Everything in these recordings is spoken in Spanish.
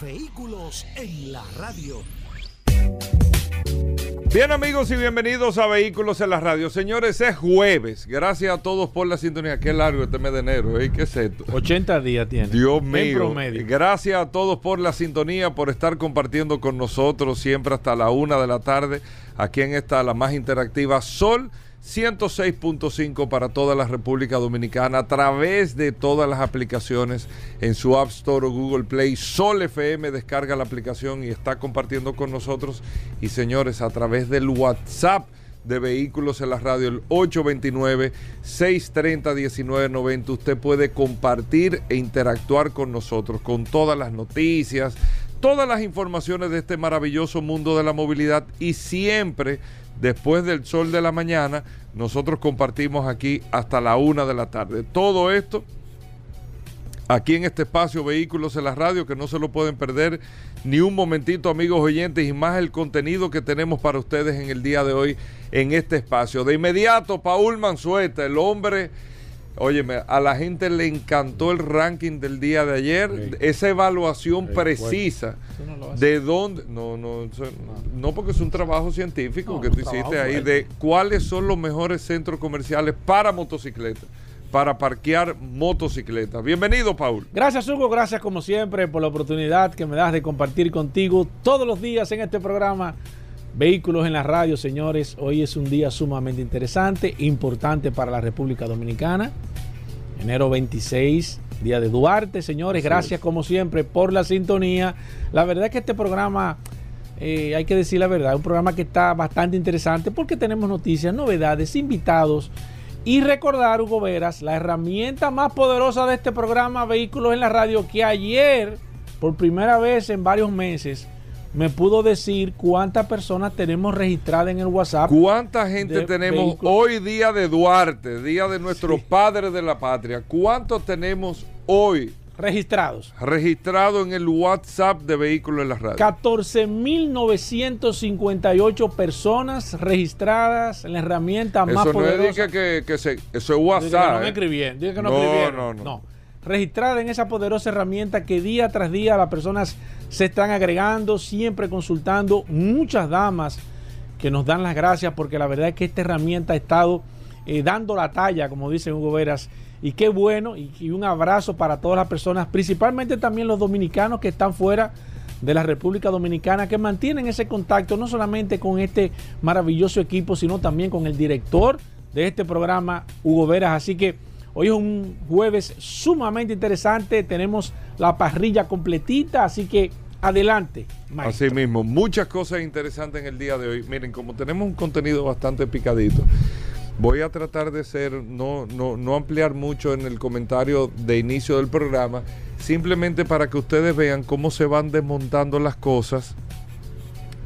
Vehículos en la radio. Bien amigos y bienvenidos a Vehículos en la Radio. Señores, es jueves. Gracias a todos por la sintonía. Qué largo este mes de enero, ¿eh? ¿Qué es esto? 80 días tiene. Dios En mío. promedio. Gracias a todos por la sintonía, por estar compartiendo con nosotros siempre hasta la una de la tarde. Aquí en esta, la más interactiva, Sol 106.5 para toda la República Dominicana a través de todas las aplicaciones en su App Store o Google Play. Sol FM descarga la aplicación y está compartiendo con nosotros. Y señores, a través del WhatsApp de Vehículos en la Radio, el 829-630-1990. Usted puede compartir e interactuar con nosotros con todas las noticias, todas las informaciones de este maravilloso mundo de la movilidad y siempre después del sol de la mañana nosotros compartimos aquí hasta la una de la tarde. Todo esto aquí en este espacio Vehículos en la Radio, que no se lo pueden perder ni un momentito, amigos oyentes, y más el contenido que tenemos para ustedes en el día de hoy en este espacio. De inmediato, Paul Manzueta, el hombre, óyeme, a la gente le encantó el ranking del día de ayer, esa evaluación precisa de dónde, no, no, no porque es un trabajo científico No, que tú trabajo hiciste ahí, fuerte. de cuáles son los mejores centros comerciales para motocicletas, para parquear motocicletas. Bienvenido, Paul. Gracias, Hugo. Gracias, como siempre, por la oportunidad que me das de compartir contigo todos los días en este programa. Vehículos en la radio, señores. Hoy es un día sumamente interesante, importante para la República Dominicana. Enero 26, día de Duarte, señores. Gracias, como siempre, por la sintonía. La verdad es que este programa, eh, hay que decir la verdad, es un programa que está bastante interesante porque tenemos noticias, novedades, invitados. Y recordar, Hugo Veras, la herramienta más poderosa de este programa Vehículos en la Radio, que ayer, por primera vez en varios meses, me pudo decir cuántas personas tenemos registradas en el WhatsApp. ¿Cuánta gente tenemos vehículos. hoy día de Duarte, día de nuestros padres de la patria? ¿Cuántos tenemos hoy Registrados. registrados en el WhatsApp de Vehículos en la Radio? 14.958 personas registradas en la herramienta más Eso no es poderosa. de que, que- se, eso es WhatsApp. no me ¿eh? escribieron, que no, No, escribieron. no, no. Registrada en esa poderosa herramienta que día tras día las personas se están agregando, siempre consultando. Muchas damas que nos dan las gracias porque la verdad es que esta herramienta ha estado eh, dando la talla, como dice Hugo Veras. Y qué bueno, y, y un abrazo para todas las personas, principalmente también los dominicanos que están fuera de la República Dominicana, que mantienen ese contacto no solamente con este maravilloso equipo, sino también con el director de este programa, Hugo Veras. Así que hoy es un jueves sumamente interesante, tenemos la parrilla completita, así que adelante. maestro. Así mismo, muchas cosas interesantes en el día de hoy. Miren, como tenemos un contenido bastante picadito, voy a tratar de ser, no, no, no ampliar mucho en el comentario de inicio del programa, simplemente para que ustedes vean cómo se van desmontando las cosas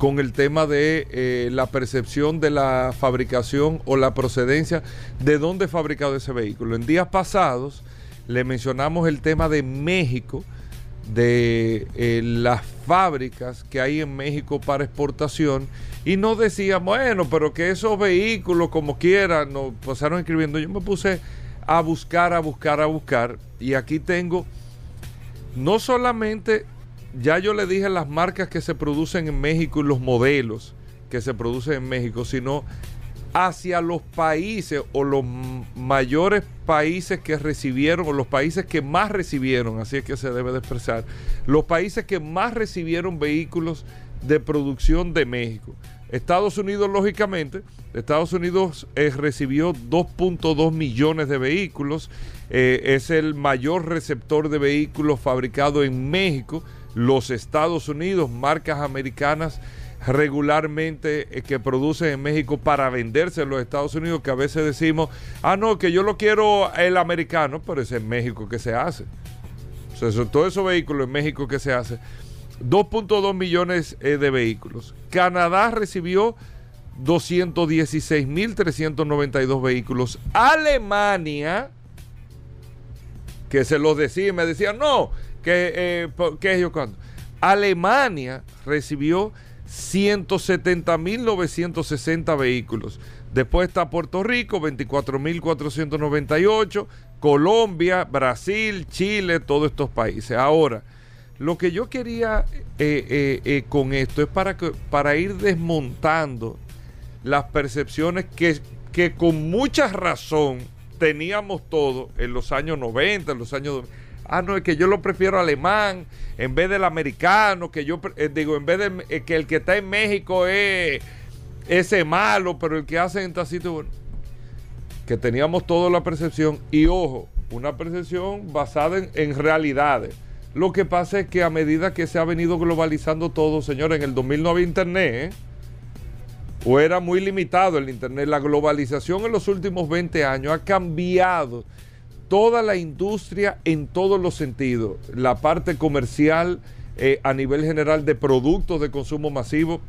con el tema de eh, la percepción de la fabricación o la procedencia de dónde es fabricado ese vehículo. En días pasados le mencionamos el tema de México, de eh, las fábricas que hay en México para exportación y no decíamos, bueno, pero que esos vehículos como quieran, nos pasaron escribiendo. Yo me puse a buscar, a buscar, a buscar y aquí tengo no solamente, ya yo le dije las marcas que se producen en México y los modelos que se producen en México, sino hacia los países o los mayores países que recibieron o los países que más recibieron, así es que se debe de expresar, los países que más recibieron vehículos de producción de México. Estados Unidos, lógicamente, Estados Unidos eh, recibió 2.2 millones de vehículos, eh, es el mayor receptor de vehículos fabricado en México. Los Estados Unidos, marcas americanas regularmente eh, que producen en México para venderse en los Estados Unidos, que a veces decimos, ah, no, que yo lo quiero el americano, pero es en México que se hace. Sea, todos esos vehículos en México que se hace. 2.2 millones eh, de vehículos. Canadá recibió 216.392 vehículos. Alemania, que se los decía y me decían, no, que, eh, ¿qué es yo cuando? Alemania recibió 170.960 vehículos. Después está Puerto Rico, 24.498, Colombia, Brasil, Chile, todos estos países. Ahora, lo que yo quería eh, eh, eh, con esto es para, que, para ir desmontando las percepciones que, que con mucha razón teníamos todos en los años 90, en los años... Ah, no, es que yo lo prefiero alemán en vez del americano, que yo digo, en vez de que el que está en México es ese malo, pero el que hace en Tacito, que teníamos toda la percepción, y ojo, una percepción basada en, realidades lo que pasa es que a medida que se ha venido globalizando todo, señores, en el 2000 no había internet, ¿eh? o era muy limitado el internet. La globalización en los últimos 20 años ha cambiado toda la industria en todos los sentidos. La parte comercial eh, a nivel general de productos de consumo masivo,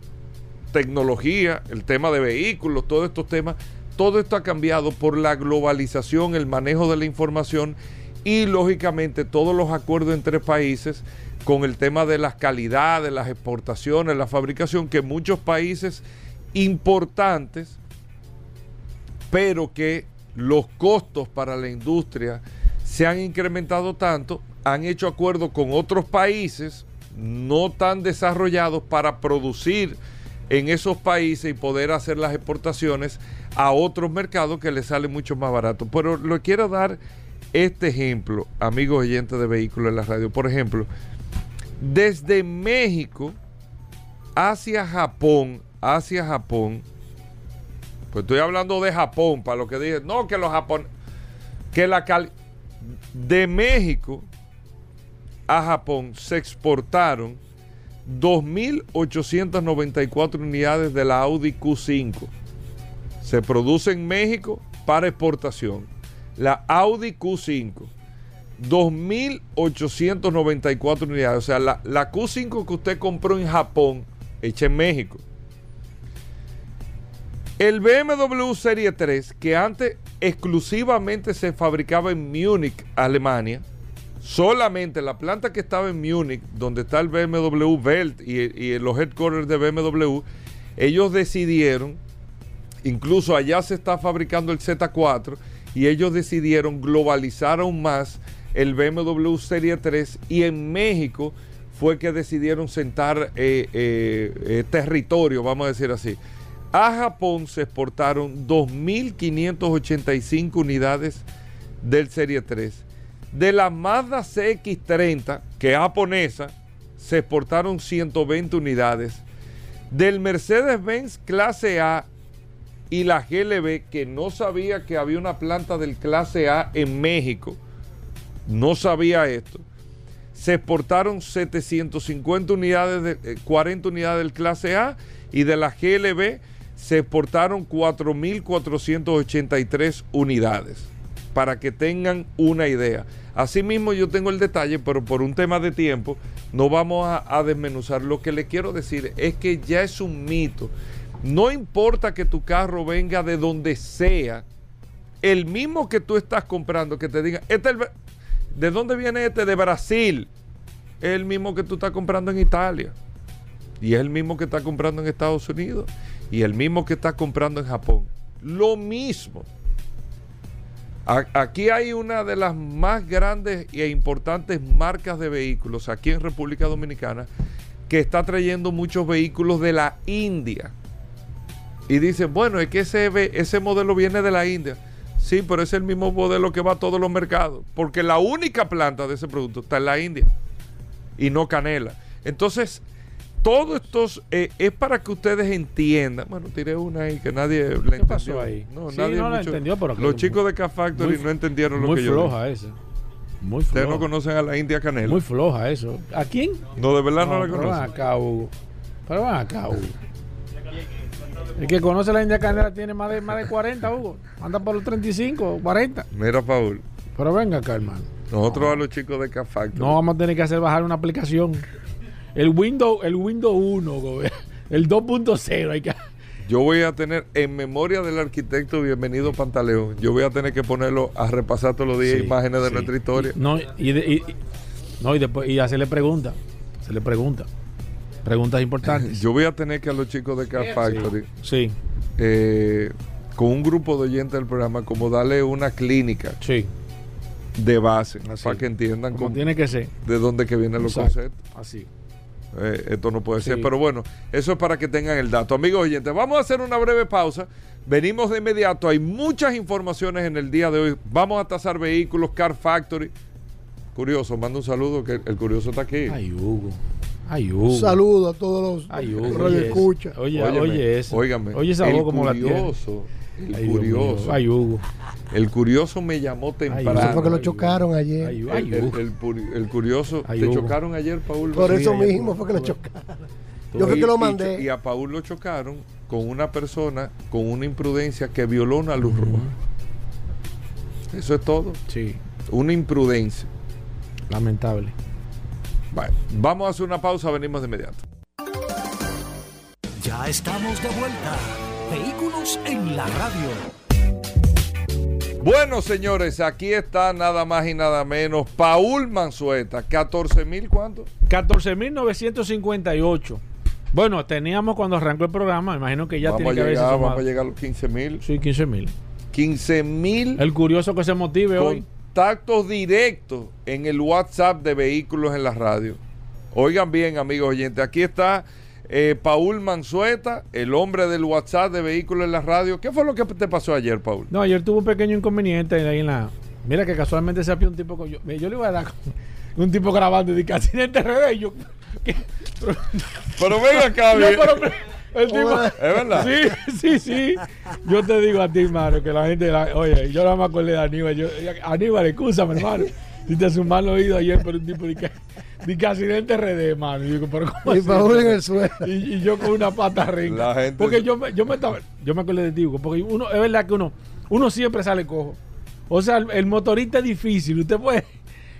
tecnología, el tema de vehículos, todos estos temas, todo esto ha cambiado por la globalización, el manejo de la información y lógicamente todos los acuerdos entre países con el tema de las calidades, las exportaciones, la fabricación, que muchos países importantes, pero que los costos para la industria se han incrementado tanto, han hecho acuerdos con otros países no tan desarrollados para producir en esos países y poder hacer las exportaciones a otros mercados que les sale mucho más barato. Pero lo quiero dar este ejemplo, amigos oyentes de vehículos en la radio. Por ejemplo, desde México hacia Japón, hacia Japón, pues estoy hablando de Japón, para lo que dije, no que los Japón, que la cal de México a Japón se exportaron 2.894 unidades de la Audi Q5. Se produce en México para exportación la Audi Q5, 2.894 unidades. O sea, la, la, Q5 que usted compró en Japón, hecha en México. El BMW Serie 3, que antes exclusivamente se fabricaba en Múnich, Alemania, solamente la planta que estaba en Múnich, donde está el BMW Belt y, y los headquarters de BMW, ellos decidieron, incluso allá se está fabricando el Z4, y ellos decidieron globalizar aún más el BMW Serie 3 y en México fue que decidieron sentar eh, eh, eh, territorio, vamos a decir así. A Japón se exportaron 2.585 unidades del Serie 3. De la Mazda CX30, que es japonesa, se exportaron 120 unidades. Del Mercedes-Benz clase A y la GLB, que no sabía que había una planta del clase A en México, no sabía esto, se exportaron 750 unidades, de, 40 eh, unidades del clase A y de la GLB se exportaron 4.483 unidades, para que tengan una idea. Asimismo yo tengo el detalle, pero por un tema de tiempo no vamos a, desmenuzar. Lo que le quiero decir es que ya es un mito no importa que tu carro venga de donde sea, el mismo que tú estás comprando, que te diga, este ¿de dónde viene este? De Brasil. Es el mismo que tú estás comprando en Italia. Y es el mismo que estás comprando en Estados Unidos. Y el mismo que estás comprando en Japón. Lo mismo. Aquí hay una de las más grandes e importantes marcas de vehículos aquí en República Dominicana que está trayendo muchos vehículos de la India y dicen, bueno, es que ese modelo viene de la India. Sí, pero es el mismo modelo que va a todos los mercados. Porque la única planta de ese producto está en la India. Y no canela. Entonces, todo esto eh, es para que ustedes entiendan. Bueno, tiré una ahí que nadie le entendió. pasó ahí? No, nadie no la entendió, pero Los chicos de K-Factory no entendieron lo que yo Muy floja esa. Muy floja. Ustedes no conocen a la India Canela. Muy floja eso. ¿A quién? No, de verdad no, la pero conocen. van acá, Hugo. Pero van acá, Hugo. El que conoce la India Canela tiene más de, más de 40, Hugo. Anda por los 35 40. Mira, Paul. Pero venga acá, hermano. Nosotros a los chicos de Car Factory. No vamos a tener que hacer bajar una aplicación. El Windows, el Windows 1, gobe- el 2.0 hay que Yo voy a tener, en memoria del arquitecto Bienvenido Pantaleón, yo voy a tener que ponerlo a repasar todos los días Sí, imágenes de sí. nuestra historia. Y- no, y, de- y- y- no, y después y hacerle preguntas. Se le pregunta. Preguntas importantes. Yo voy a tener que a los chicos de Car Factory, Sí, eh, con un grupo de oyentes del programa, como darle una clínica sí. de base, Así. para que entiendan Como cómo- tiene que ser. de dónde que vienen los Exacto. conceptos. Así. Eh, esto no puede Sí. ser, pero bueno, eso es para que tengan el dato. Amigos oyentes, vamos a hacer una breve pausa. Venimos de inmediato. Hay muchas informaciones en el día de hoy. Vamos a tasar vehículos, Car Factory. Curioso, manda un saludo que el curioso está aquí. Ay, Hugo. Ay, Hugo. Saludo a todos los Ay, Hugo. oye escucha. Oye, Óyeme, oye eso. óigame, Oye esa voz como la tiene. El Ay, curioso. Ay, Hugo. el curioso me llamó temprano. Eso fue que lo Ay, chocaron ayer. Ay, el, ay, el- Hugo. el puri- el curioso, Ay, te chocaron ayer, Paul. Por eso mismo fue que lo chocaron. Yo fue que lo mandé. Y, a Paul lo chocaron con una persona con una imprudencia que violó una luz roja. Eso es todo. Sí, Una imprudencia. lamentable. Bueno, vamos a hacer una pausa, venimos de inmediato. Ya estamos de vuelta. Vehículos en la radio. Bueno, señores, aquí está nada más y nada menos Paul Manzueta. 14 mil, ¿cuánto? 14.958. Bueno, teníamos cuando arrancó el programa, imagino que ya vamos, tiene a que vamos a llegar a los 15 mil. Sí, 15.000. 15 mil El curioso que se motive hoy. contactos directos en el WhatsApp de Vehículos en la Radio. Oigan bien, amigos oyentes, aquí está eh, Paul Manzueta, el hombre del WhatsApp de Vehículos en la Radio. ¿Qué fue lo que te pasó ayer, Paul? No, ayer tuvo un pequeño inconveniente ahí en la. Mira que casualmente se apió un tipo. con- Yo, yo le iba a dar con- un tipo grabando de casi en RD. y Yo, ¿qué? Pero- Pero ven acá, yo, pero- el tipo- ¿Es verdad? Sí, sí, sí. Yo te digo a ti, hermano, que la gente. la- oye, yo no me acuerdo de Aníbal. Yo, Aníbal, escúchame, hermano. Si te un mal oído ayer por un tipo de que, de que accidente RD, hermano. Y digo, pero ¿cómo Y así? Paul en el suelo. y, y yo con una pata rica. La gente porque yo me, yo me estaba, yo me acuerdo de ti, porque uno, es verdad que uno, uno siempre sale cojo. O sea, el, el motorista es difícil. Usted puede,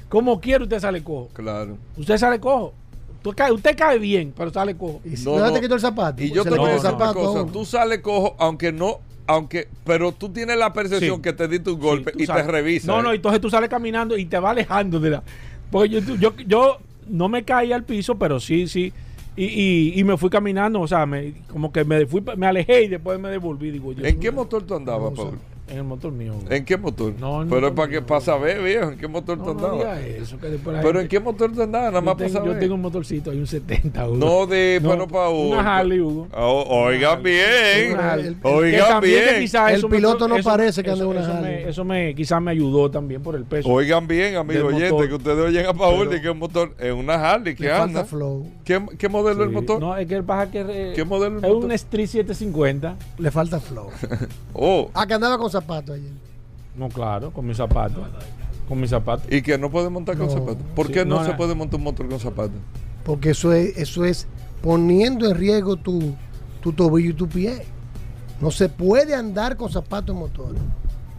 como quiera, usted sale cojo. Claro. Usted sale cojo. Usted cae, usted cae bien, pero sale cojo. Y si No, no, no. te quitó el zapato. Y yo se te decir el zapato cosa. Tú sales cojo, aunque no, aunque, pero tú tienes la percepción Sí. que te diste un golpe Sí, y sales- te revisa. No, no, ¿eh? entonces tú sales caminando y te va alejando de la. Porque yo, yo, yo no me caí al piso, pero sí, sí. Y, y, y me fui caminando, o sea, me, como que me fui, me alejé y después me devolví. Digo, yo, ¿En qué motor tú andabas, Paul? En el motor mío. ¿En qué motor? No, no, pero es no, para que no. para saber, viejo, ¿en qué motor tú No, no andabas? diga eso, que después la pero gente- ¿en qué motor tú andabas? Nada yo más para tengo, yo saber. tengo un motorcito, hay un 70, Hugo. No de No, bueno para Hugo. Una Harley, Hugo. O- oigan bien. El- Oigan bien. quizás El piloto no parece que ande una Harley. eso me quizás me ayudó también por el peso. Oigan bien, amigo oyente, que ustedes oyen a Paul de que es un motor es una Harley que Le anda. falta flow. ¿Qué, qué modelo es el Sí. motor? No, es que el paja que ¿Qué modelo es es el un? Street 750. Le falta flow. Oh, Ah, que andaba con zapatos ayer. No, claro, con mis zapatos. Con mis zapatos. y que no puede montar con No. zapatos. ¿Por Sí, qué no, no, se no. puede montar un motor con zapatos? Porque eso es, eso es poniendo en riesgo tu, tu tobillo y tu pie. No se puede andar con zapatos en motor.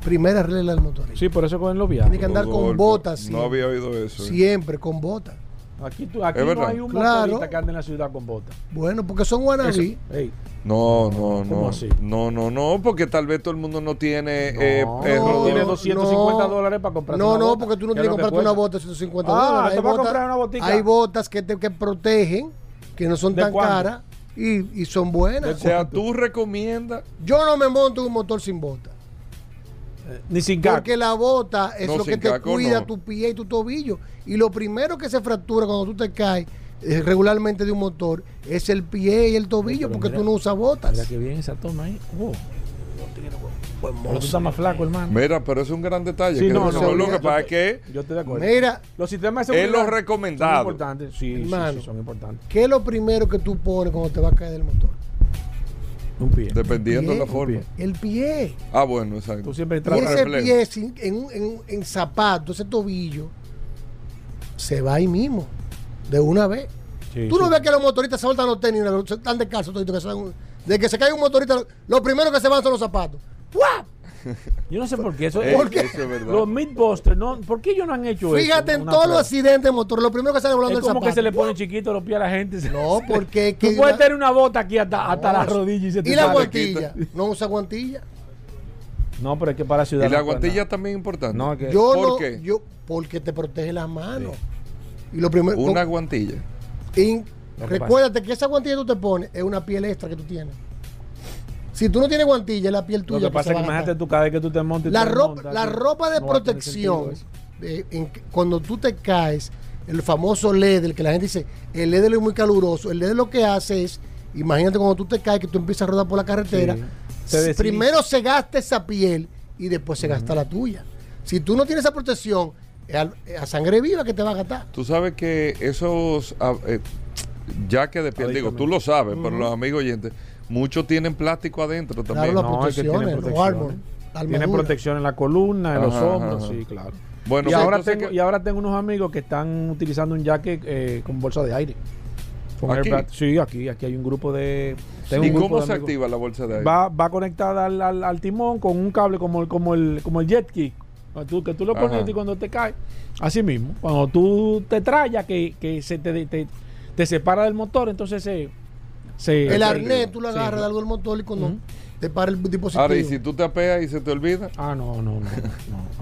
Primera regla del motor. Sí, por eso cogen los viajes. Tiene que andar con botas. No siempre. había oído eso. ¿eh? Siempre con botas. Aquí, tú- aquí Es no verdad. hay un Claro. motorista que ande en la ciudad con botas. Bueno, porque son ey, No, no, ¿Cómo no. así? No, no, no, porque tal vez todo el mundo no tiene no, eh, no, tiene no, 250 no. dólares para comprar No, una no, bota. porque tú no ¿Qué tienes es que comprarte una bota de 150 Ah, dólares. te Hay vas a botas, comprar una botica. hay botas que te que protegen, que no son ¿De tan caras y, y son buenas. O sea, tú recomiendas Yo no me monto un motor sin bota. Ni sin gato. Porque la bota es No, lo que te caco, cuida no. tu pie y tu tobillo. Y lo primero que se fractura cuando tú te caes eh, regularmente de un motor es el pie y el tobillo Pero porque mira, tú no usas botas. Mira que bien esa toma ahí. Oh, Pues, pero tú estás más flaco, hermano. Mira, pero es un gran detalle. Sí, que no, no, lo yo- que pasa es que Yo estoy de acuerdo. Mira, Los sistemas de Es lo recomendado. Son importantes. Sí, sí, Hermano. sí, son importantes. ¿qué es lo primero que tú pones cuando te va a caer del motor? Un pie. dependiendo de la forma. El pie. Ah, bueno, exacto. Tú siempre Y tratas ese reflejo. pie sin- en, en, zapato, ese tobillo, se va ahí mismo, de una vez. Sí, Tú no sí. ves que los motoristas soltan los tenis, se están descalzos de que se cae un motorista, lo, primero que se van son los zapatos. ¡Guap! Yo no sé por qué. Eso, Eh, ¿Por qué? Eso es verdad. Los Mythbusters, no, ¿por qué ellos no han hecho eso? Fíjate en todos los accidentes de motor, lo primero que sale volando Es el como zapato. que se le ponen chiquitos los pies a la gente. No, porque que Tú puedes una- tener una bota aquí hasta, hasta la rodilla y se te ¿Y la sale. guantilla? No usa guantilla. No, pero es que para ciudad. Y la guantilla también es importante. No, que- Yo ¿Por no, qué? yo porque te protege las manos. Y lo primero Una guantilla. y Lo que recuérdate que esa guantilla que tú te pones es una piel extra que tú tienes. Si tú no tienes guantilla, es la piel Lo tuya. que pasa es que imagínate tú cada vez que tú te montes. y la te ropa, montas, la ropa de no protección, eh, en que- cuando tú te caes, el famoso LED, el que la gente dice, el LED es muy caluroso, el LED lo que hace es, imagínate cuando tú te caes, que tú empiezas a rodar por la carretera, Sí. Se desliza. primero se gasta esa piel y después se gasta la tuya. Si tú no tienes esa protección, es al- es a sangre viva que te va a gastar. Tú sabes que esos ah, eh, jaques de piel, digo, tú lo sabes, pero los amigos oyentes, muchos tienen plástico adentro también. Claro, No, es que tiene protección. armor, Tiene protección en la columna, en los hombros, ajá. sí, claro. Bueno, y, pues ahora tengo, que- y ahora tengo unos amigos que están utilizando un jacket eh, con bolsa de aire. Con ¿Aquí? Sí, aquí, aquí hay un grupo de. tengo ¿Y un grupo cómo de se amigos. activa la bolsa de aire? Va, va conectada al, al- al timón con un cable como el, como el, como el jet ski. Que tú, que tú lo pones Ajá. y cuando te caes. Así mismo. Cuando tú te trayas, que, que se te, te, te separa del motor, entonces se. El arnés tú lo sí. agarras de algo del motor y cuando te para el dispositivo. Ahora, y si tú te apeas y se te olvida, Ah, no, no, no. no.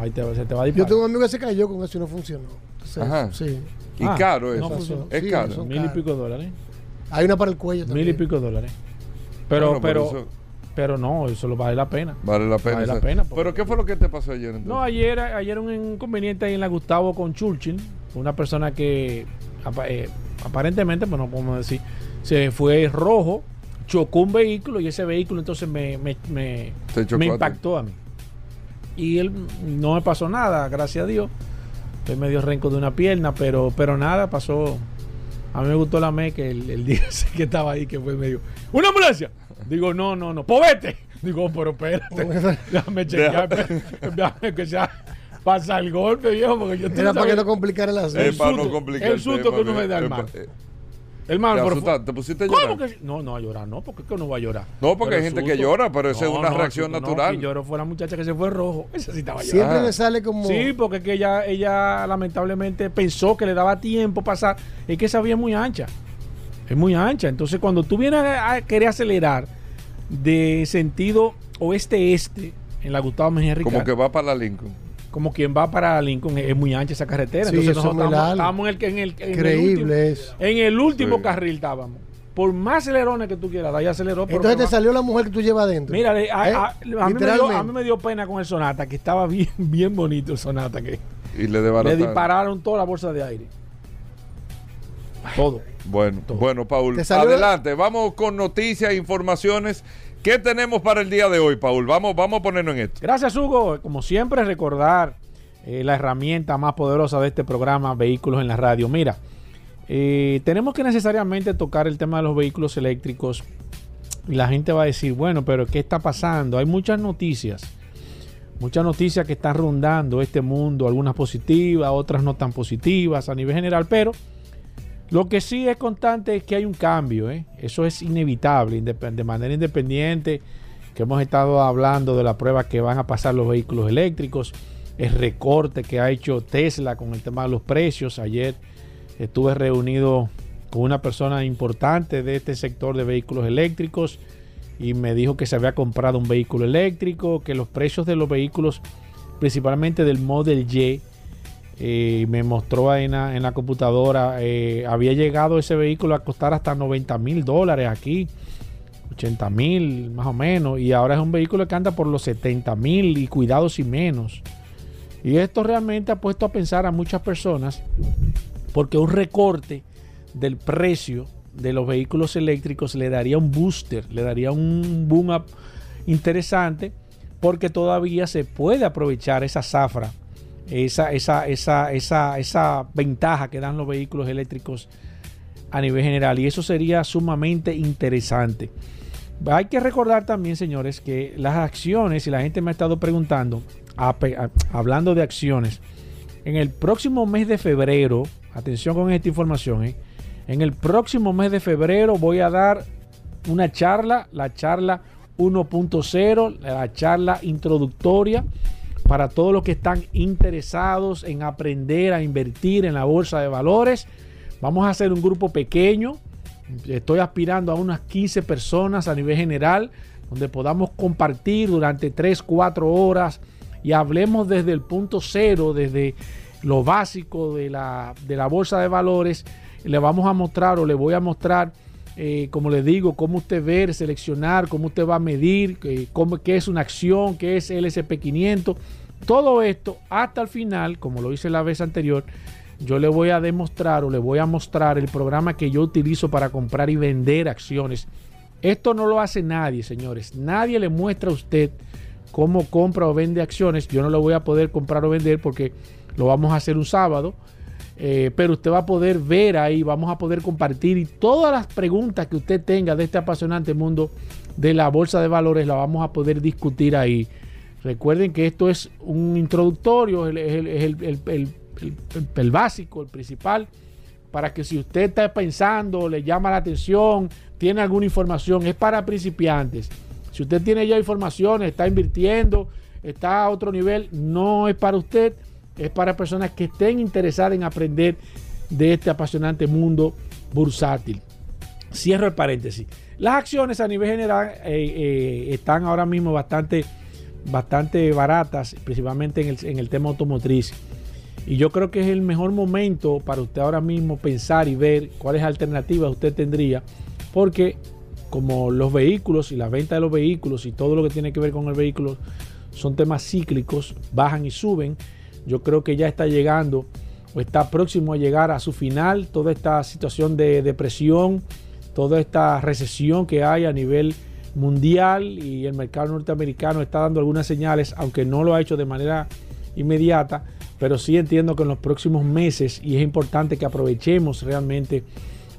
Ahí te, se te va a Yo disparar. tengo un amigo que se cayó con eso y no funcionó. Entonces, Ajá. Sí. y Ah, caro no eso. funcionó. es Sí, caro. Mil y pico dólares. Hay una para el cuello también. Mil y pico dólares. Pero, Bueno, pero, eso pero no, eso lo vale la pena. vale la pena. vale la pena, porque- Pero ¿qué fue lo que te pasó ayer entonces? No, ayer, ayer un inconveniente ahí en la Gustavo con Churchill. Una persona que eh, aparentemente, pues no podemos decir, se fue rojo, chocó un vehículo y ese vehículo entonces me, me, impactó a mí. Y él no me pasó nada, gracias a Dios. Estoy medio renco de una pierna, pero, pero nada, pasó. A mí me gustó la me que el, el día ese que estaba ahí, que fue medio. ¡Una ambulancia! Digo, no, no, no, ¡povete! Digo, pero espérate, déjame chequear, déjame que sea pasa el golpe, viejo, porque yo Era para que no complicara la Es el para no susto- complicar el susto que uno me da, eh, hermano. Eh, Hermano, ¿Te pero asustaste? ¿Te pusiste a ¿Cómo llorar? que no, no a llorar, no, porque es que uno va a llorar. No, porque Pero hay gente el que llora, pero esa es una el reacción no, natural. quien lloró fue la muchacha que se fue rojo. Esa sí estaba llorando. Siempre le sale como. Sí, porque es que ella, ella lamentablemente pensó que le daba tiempo pasar. Es que esa vía es muy ancha. Es muy ancha. Entonces, cuando tú vienes a, a querer acelerar de sentido oeste-este en la Gustavo Mejía Como que va para la Lincoln. Como quien va para Lincoln, es, muy ancha esa carretera. Sí, Entonces, eso es muy nosotros largo. estábamos, estábamos en el, en el, en el último, en el último Sí. carril estábamos. Por más acelerones que tú quieras, ahí aceleró. Entonces te salió la mujer que tú llevas adentro. Mira, a, ¿Eh? a- a mí me dio, Literalmente. a mí me dio pena con el Sonata, que estaba bien, bien bonito el Sonata. Que Y le dispararon toda la bolsa de aire. Todo. Bueno, Todo. bueno, Paul, adelante. Vamos con noticias e informaciones. ¿Qué tenemos para el día de hoy, Paul? Vamos, vamos a ponernos en esto. Gracias, Hugo. Como siempre, recordar eh, la herramienta más poderosa de este programa, Vehículos en la Radio. Mira, eh, tenemos que necesariamente tocar el tema de los vehículos eléctricos. La gente va a decir, bueno, pero ¿qué está pasando? Hay muchas noticias. Muchas noticias que están rondando este mundo, algunas positivas, otras no tan positivas a nivel general, pero lo que sí es constante es que hay un cambio, ¿eh? eso es inevitable, de manera independiente, que hemos estado hablando de la prueba que van a pasar los vehículos eléctricos, el recorte que ha hecho Tesla con el tema de los precios. Ayer estuve reunido con una persona importante de este sector de vehículos eléctricos y me dijo que se había comprado un vehículo eléctrico, que los precios de los vehículos, principalmente del Model Y, me mostró en la, en la computadora, eh, había llegado ese vehículo a costar hasta 90 mil dólares aquí, 80 mil más o menos, y ahora es un vehículo que anda por los 70 mil y cuidados y menos. Y esto realmente ha puesto a pensar a muchas personas porque un recorte del precio de los vehículos eléctricos le daría un booster, le daría un boom up interesante porque todavía se puede aprovechar esa zafra, esa, esa, esa, esa, esa ventaja que dan los vehículos eléctricos a nivel general y eso sería sumamente interesante. Hay que recordar también, señores, que las acciones, y la gente me ha estado preguntando, a- hablando de acciones, en el próximo mes de febrero, atención con esta información, ¿eh? en el próximo mes de febrero voy a dar una charla, la charla 1.0, la charla introductoria para todos los que están interesados en aprender a invertir en la bolsa de valores. Vamos a hacer un grupo pequeño. Estoy aspirando a unas 15 personas a nivel general, donde podamos compartir durante 3, 4 horas y hablemos desde el punto cero, desde lo básico de la, de la bolsa de valores. Le vamos a mostrar o le voy a mostrar eh, como les digo, cómo usted ver, seleccionar, cómo usted va a medir, eh, qué es una acción, qué es el SP500. Todo esto hasta el final, como lo hice la vez anterior, yo le voy a demostrar o le voy a mostrar el programa que yo utilizo para comprar y vender acciones. Esto no lo hace nadie, señores. Nadie le muestra a usted cómo compra o vende acciones. Yo no lo voy a poder comprar o vender porque lo vamos a hacer un sábado. Eh, pero usted va a poder ver ahí, vamos a poder compartir y todas las preguntas que usted tenga de este apasionante mundo de la bolsa de valores la vamos a poder discutir ahí. Recuerden que esto es un introductorio, es el, básico, el principal, para que si usted está pensando, le llama la atención, tiene alguna información, es para principiantes. Si usted tiene ya información, está invirtiendo, está a otro nivel, no es para usted es para personas que estén interesadas en aprender de este apasionante mundo bursátil. Cierro el paréntesis. Las acciones a nivel general eh, eh, están ahora mismo bastante, bastante baratas, principalmente en el, en el tema automotriz. Y yo creo que es el mejor momento para usted ahora mismo pensar y ver cuáles alternativas usted tendría, porque como los vehículos y la venta de los vehículos y todo lo que tiene que ver con el vehículo son temas cíclicos, bajan y suben, yo creo que ya está llegando o está próximo a llegar a su final toda esta situación de depresión, toda esta recesión que hay a nivel mundial y el mercado norteamericano está dando algunas señales, aunque no lo ha hecho de manera inmediata, pero sí entiendo que en los próximos meses y es importante que aprovechemos realmente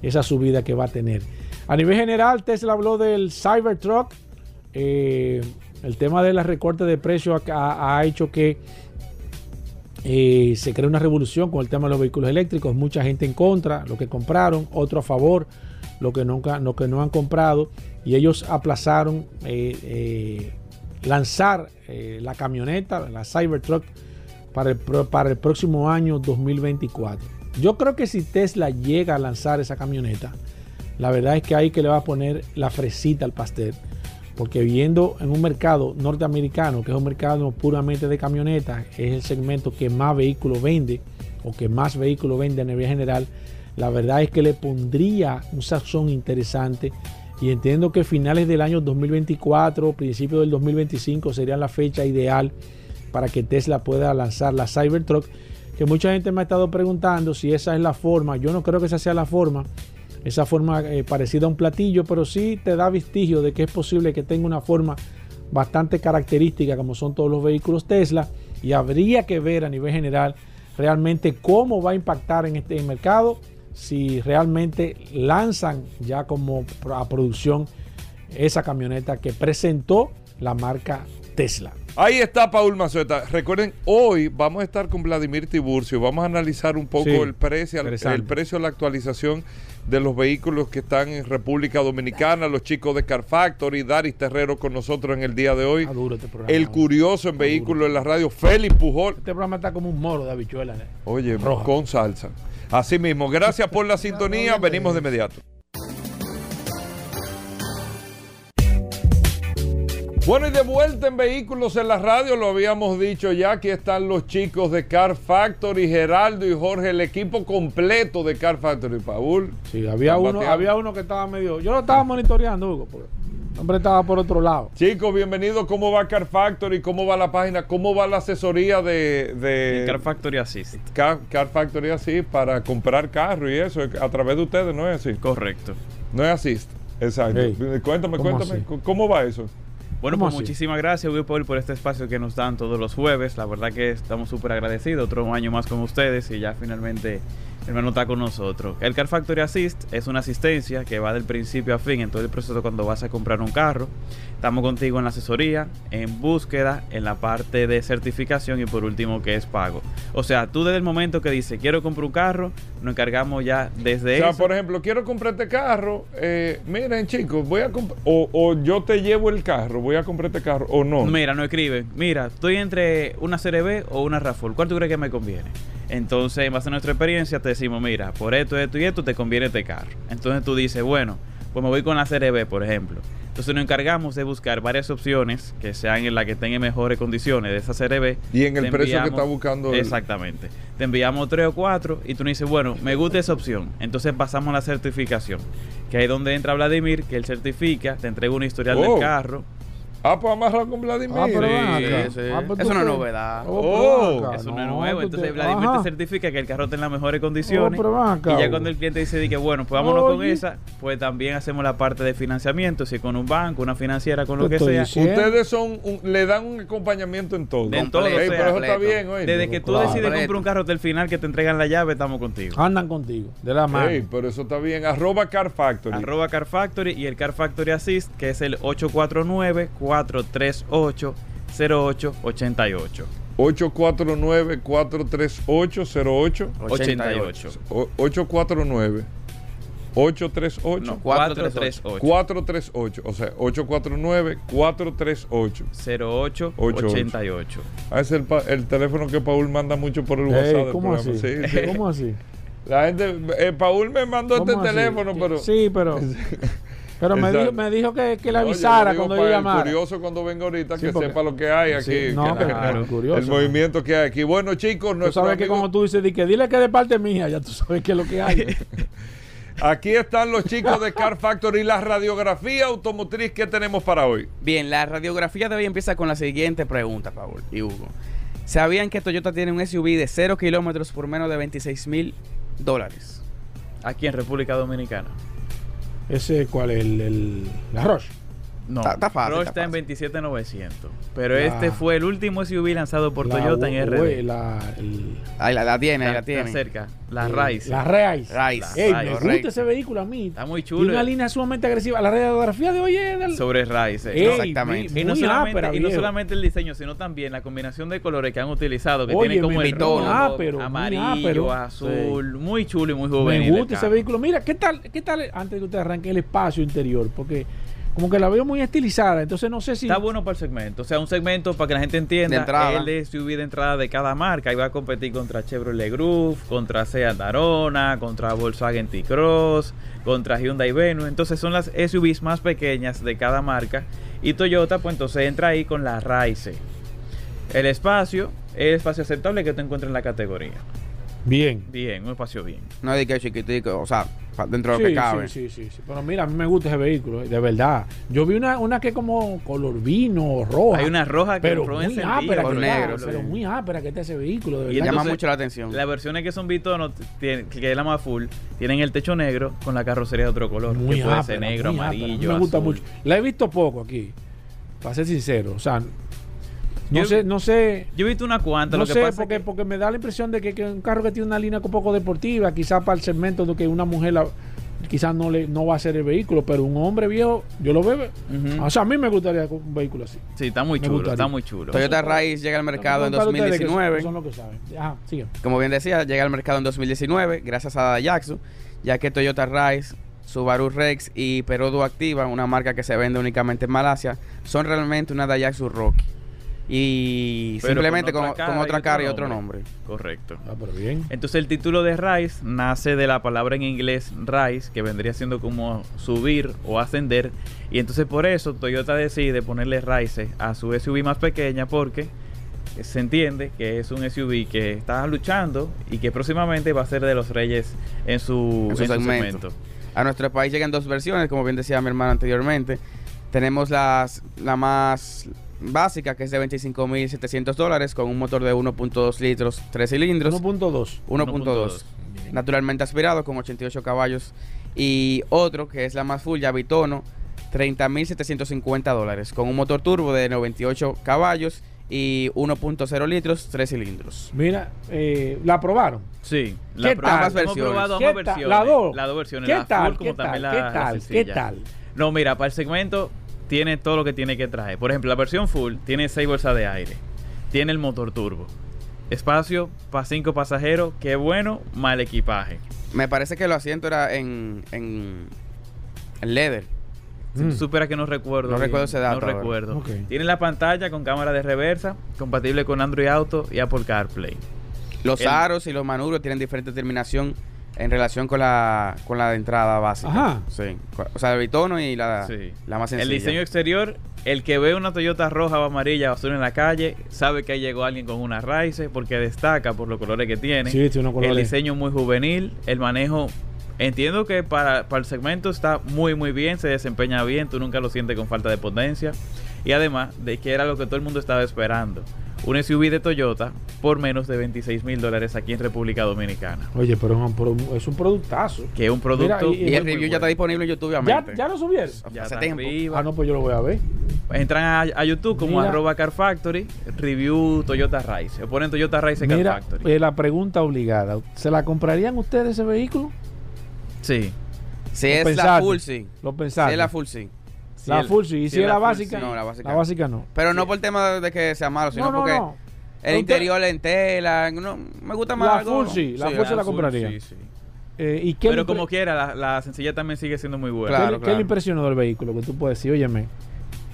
esa subida que va a tener. A nivel general, Tesla habló del Cybertruck. Eh, el tema de la recorte de precios ha hecho que eh, se crea una revolución con el tema de los vehículos eléctricos, mucha gente en contra, lo que compraron, otro a favor, lo que, nunca, lo que no han comprado, y ellos aplazaron eh, eh, lanzar la camioneta, la Cybertruck, para el, para el próximo año 2024. Yo creo que si Tesla llega a lanzar esa camioneta, la verdad es que ahí que le va a poner la fresita al pastel porque viendo en un mercado norteamericano, que es un mercado puramente de camionetas, es el segmento que más vehículos vende o que más vehículos vende a nivel general, la verdad es que le pondría un sazón interesante y entiendo que finales del año 2024, principios del 2025 sería la fecha ideal para que Tesla pueda lanzar la Cybertruck, que mucha gente me ha estado preguntando si esa es la forma, yo no creo que esa sea la forma, esa forma eh, parecida a un platillo, pero sí te da vestigio de que es posible que tenga una forma bastante característica como son todos los vehículos Tesla y habría que ver a nivel general realmente cómo va a impactar en este mercado si realmente lanzan ya como a producción esa camioneta que presentó la marca Tesla. Ahí está Paul Mazueta. Recuerden, hoy vamos a estar con Vladimir Tiburcio. Vamos a analizar un poco el precio, el precio la actualización de los vehículos que están en República Dominicana, los chicos de Car Factory, Daris Terrero con nosotros en el día de hoy. Este el curioso en vehículos en la radio, Félix Pujol. Este programa está como un moro de habichuelas. ¿eh? Oye, con salsa. Así mismo, gracias por la sintonía. Venimos de inmediato. Bueno, y de vuelta en Vehículos en la Radio, lo habíamos dicho ya, aquí están los chicos de Car Factory, Geraldo y Jorge, el equipo completo de Car Factory, Paul. Sí, había uno, había uno que estaba medio, yo lo estaba monitoreando, Hugo, porque hombre estaba por otro lado. Chicos, bienvenidos, ¿cómo va Car Factory? ¿Cómo va la página? ¿Cómo va la asesoría de... Car Factory Assist. Car, Factory Assist para comprar carro y eso, a través de ustedes, ¿no es así? Correcto. No es Assist, exacto. Cuéntame, cuéntame, ¿cómo va eso? Bueno, pues muchísimas gracias, Paul, por este espacio que nos dan todos los jueves. La verdad que estamos súper agradecidos. Otro año más con ustedes y ya finalmente Hermano está con nosotros. El Car Factory Assist es una asistencia que va del principio a fin en todo el proceso cuando vas a comprar un carro. Estamos contigo en la asesoría, en búsqueda, en la parte de certificación y por último que es pago. O sea, tú desde el momento que dices quiero comprar un carro, nos encargamos ya desde O sea, eso. por ejemplo, quiero comprar este carro. eh, miren, chicos, voy a comprar. O, o yo te llevo el carro, voy a comprar este carro. O no. Mira, no escribe. Mira, estoy entre una CRB o una RAFOL. ¿Cuál tú crees que me conviene? Entonces, en base a nuestra experiencia, te decimos, mira, por esto, esto y esto te conviene este carro. Entonces tú dices, bueno, pues me voy con la CRB, por ejemplo. Entonces nos encargamos de buscar varias opciones que sean en la que tengan mejores condiciones de esa CRB. Y en el Te precio que está buscando Exactamente. Te enviamos tres o cuatro y tú nos dices, bueno, me gusta esa opción. Entonces pasamos a la certificación. Que ahí es donde entra Vladimir, que él certifica, te entrega un historial Oh. del carro. Ah, pues amarrar con Vladimir. Ah, pero Sí, acá. sí. Ah, pues Es tú una qué- novedad. Oh, Oh. Eso no es No, nuevo. pues Entonces te- Vladimir ajá. te certifica que el carro está en las mejores condiciones. Oh, y ya cuando el cliente dice de que bueno, pues vámonos con esa, pues también hacemos la parte de financiamiento, si con un banco, una financiera, con lo que sea. diciendo. Ustedes son un- le dan un acompañamiento en todo. En todo, Ey, pero eso está bien, oye. Desde que tú Claro. decides comprar un carro hasta el final que te entregan la llave, estamos contigo. Andan contigo, de la mano. Ey, pero eso está bien. Arroba Car Factory. Arroba Car Factory y el Car Factory Assist, que es el 849-438-0888. 849-438-08. 88. O- 849 838 No, 438. 438, o sea, 849 438. 0888. Ah, es el, teléfono que Paul manda mucho por el Ey, WhatsApp. ¿Cómo así? Sí, sí. ¿Cómo así? La gente, eh, Paul me mandó este teléfono, pero. Sí, pero. Pero me dijo, me dijo que, que le No, yo avisara cuando yo el llamara. curioso cuando venga ahorita Sí, que porque- sepa lo que hay aquí. Sí, que no, la- claro, el curioso. movimiento que hay aquí. Bueno, chicos, nuestro sabes que amigo- como tú dices, di que dile que de parte mía, ya tú sabes que es lo que hay. aquí están los chicos de Car Factory y la radiografía automotriz que tenemos para hoy. Bien, la radiografía de hoy empieza con la siguiente pregunta, Paul y Hugo. ¿Sabían que Toyota tiene un SUV de 0 kilómetros por menos de 26 mil dólares? Aquí en República Dominicana. Ese, ¿cuál es? El, el, la. No, Está- está fácil, Roche está está en fácil. 27900. Pero La- este fue el último SUV lanzado por La Toyota en RD. La, el- Ahí la, la tiene, ahí la tiene. está cerca. La Rise. La Rise. Rise. Ey, Rise, me gusta ese vehículo a mí. Está muy Tiene chulo. una línea sumamente agresiva. La radiografía de hoy es del... Sobre Rise. Ey, No, exactamente. muy- Y no, solamente, ápera, y no viejo. solamente el diseño, sino también la combinación de colores que han utilizado, que Oye, tiene como el tono, ápero, amarillo, ápero. azul, muy chulo y muy juvenil. Me gusta ese vehículo. Mira, ¿qué tal, ¿qué tal antes de que usted arranque el espacio interior? Porque como que la veo muy estilizada, entonces no sé si... Está bueno para el segmento, o sea, un segmento para que la gente entienda De entrada. el SUV de entrada de cada marca. Ahí va a competir contra Chevrolet Groove, contra Seat Arona, contra Volkswagen T-Cross, contra Hyundai Venue. Entonces son las SUVs más pequeñas de cada marca. Y Toyota, pues entonces entra ahí con la Rise. El espacio es el espacio aceptable que tú encuentras en la categoría. Bien. Bien, un espacio bien. No es de que es chiquitico, o sea, dentro de Sí, lo que cabe. sí, sí, sí, sí. Pero mira, a mí me gusta ese vehículo, eh, de verdad. Yo vi una, una que es como color vino, roja. Hay una roja que pero muy ápera, que negro, está, pero muy ápera que está ese vehículo, de Y verdad. Llama Entonces, mucho la atención. Las versiones que son bitono, tienen- que es la más full, tienen el techo negro con la carrocería de otro color. muy que puede ápera, ser negro, muy ápera. A mí amarillo, Me gusta azul. mucho. La he visto poco aquí, para ser sincero. O sea, no Yo- sé, no sé. Yo he visto una cuanta, No lo que sé, pasa porque, que- porque me da la impresión de que, que un carro que tiene una línea un poco deportiva, quizás para el segmento de que una mujer la- quizás no le no va a ser el vehículo, pero un hombre viejo, yo lo veo. O sea, a mí me gustaría un vehículo así. Sí, está muy me chulo, gustaría. está muy chulo. Toyota Rise llega al mercado en Contar ustedes que 2019. Son, son lo que saben. Ajá, sigue. Como bien decía, llega al mercado en 2019 gracias a Daihatsu, ya que Toyota Rise, Subaru Rex y Perodo Activa, una marca que se vende únicamente en Malasia, son realmente una Daihatsu Rocky. Y Pero simplemente con, otra con otra cara y otro nombre. Correcto. Ah, pero bien. Entonces el título de Rise nace de la palabra en inglés Rise, que vendría siendo como subir o ascender. Y entonces por eso Toyota decide ponerle Rise a su SUV más pequeña porque se entiende que es un SUV que está luchando y que próximamente va a ser de los reyes en su, En su en su segmento. segmento. A nuestro país llegan dos versiones, como bien decía mi hermano anteriormente. Tenemos las, la más básica, que es de 25.700 dólares, con un motor de 1.2 litros, 3 cilindros. 1.2. 1.2. Naturalmente aspirado, con 88 caballos. Y otro, que es la más full, ya bitono, 30.750 dólares, con un motor turbo de 98 caballos y 1.0 litros, 3 cilindros. Mira, eh, ¿la aprobaron? Sí, ¿Qué la tal? probamos, Ambas hemos versiones. probado ¿Qué ambas tal? versiones. La dos. Las dos versiones, ¿Qué la tal? full como ¿Qué tal? también la, ¿Qué la tal? ¿Qué sencilla. tal? No, mira, para el segmento tiene todo lo que tiene que traer. Por ejemplo, la versión full tiene 6 bolsas de aire. Tiene el motor turbo. Espacio para 5 pasajeros. Qué bueno, mal equipaje. Me parece que los asientos era en, en, en leather. Si Mm. tú supieras que no recuerdo. No bien, recuerdo ese dato No ahora. recuerdo. Ok. Tiene la pantalla con cámara de reversa, compatible con Android Auto y Apple CarPlay. Los El- aros y los manubrios tienen diferente terminación en relación con la, con la de entrada básica. Ajá. Sí. O sea, el bitono y la, Sí. la más El sencilla. diseño exterior, el que ve una Toyota roja o amarilla o azul en la calle, sabe que ahí llegó alguien con una Rise porque destaca por los colores que tiene. Sí, tiene unos el colores. diseño muy juvenil, el manejo. Entiendo que para, para el segmento está muy muy bien, se desempeña bien, tú nunca lo sientes con falta de potencia. Y además de que era lo que todo el mundo estaba esperando. Un SUV de Toyota por menos de 26 mil dólares aquí en República Dominicana. Oye, pero es un, pro- es un productazo. Que es un producto... Mira, y- el review ya está disponible en YouTube, ¿Ya, obviamente. ya lo subieron? Ya Hace tiempo. arriba. Ah, no, pues yo lo voy a ver. Entran a, a YouTube como Mira. arroba Car Factory, review Toyota Rise. O ponen Toyota Rise Car Mira, Factory. eh, la pregunta obligada. ¿Se la comprarían ustedes ese vehículo? sí. Si Lo es la full, sí. Lo Si pensaste. es la full, sí. La el- full sí. ¿Y sí, si es la básica? sí. No, la básica. La básica no. Pero no por el tema de que sea malo, sino No, no, porque no. el interior en tela. No, me gusta más La algo- full sí, la full se la compraría. Sí, sí. Eh, ¿y qué Pero como quiera, la, la sencilla también sigue siendo muy buena. Claro, ¿qué, le- qué claro. le impresionó del vehículo? Que tú puedes decir, óyeme,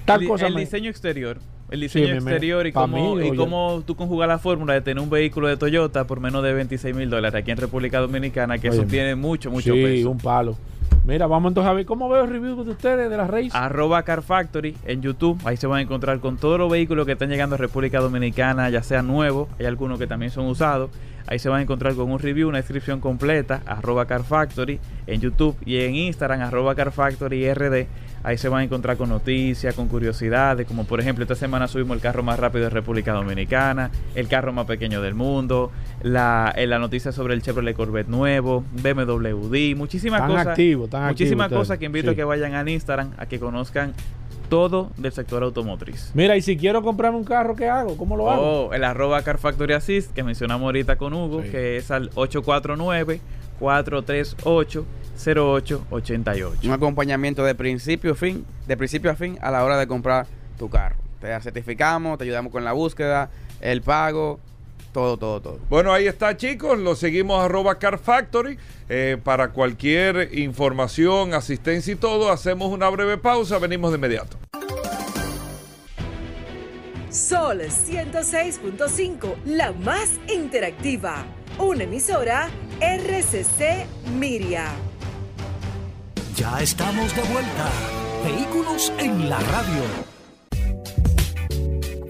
tal el, cosa el me- diseño exterior. El diseño me- me- exterior y cómo, mí, y cómo tú conjugas la fórmula de tener un vehículo de Toyota por menos de 26 mil dólares aquí en República Dominicana, que eso tiene mucho, mucho sí, peso. un palo. Mira, vamos entonces a ver cómo veo el review de ustedes de la Race. arroba Car Factory en YouTube. Ahí se van a encontrar con todos los vehículos que están llegando a República Dominicana, ya sean nuevos, hay algunos que también son usados. Ahí se van a encontrar con un review, una descripción completa, arroba Car Factory en YouTube y en Instagram, arroba Car Factory RD. Ahí se van a encontrar con noticias, con curiosidades, como por ejemplo esta semana subimos el carro más rápido de República Dominicana, el carro más pequeño del mundo, la, eh, la noticia sobre el Chevrolet Corvette nuevo, BMW D, muchísimas Tan cosas. activo, tan muchísimas activo cosas que invito Sí. a que vayan al Instagram a que conozcan todo del sector automotriz. Mira, y si quiero comprarme un carro, ¿qué hago? ¿Cómo lo hago? O el arroba Car Factory Assist que mencionamos ahorita con Hugo, Sí. que es al 849-438-0888. Un acompañamiento de principio a fin, de principio a fin a la hora de comprar tu carro. Te certificamos, te ayudamos con la búsqueda, el pago, todo, todo, todo. Bueno, ahí está, chicos. Lo seguimos arroba Car Factory. Eh, para cualquier información, asistencia y todo, hacemos una breve pausa. Venimos de inmediato. Sol 106.5, la más interactiva. Una emisora RCC Miria. Ya estamos de vuelta. Vehículos en la radio.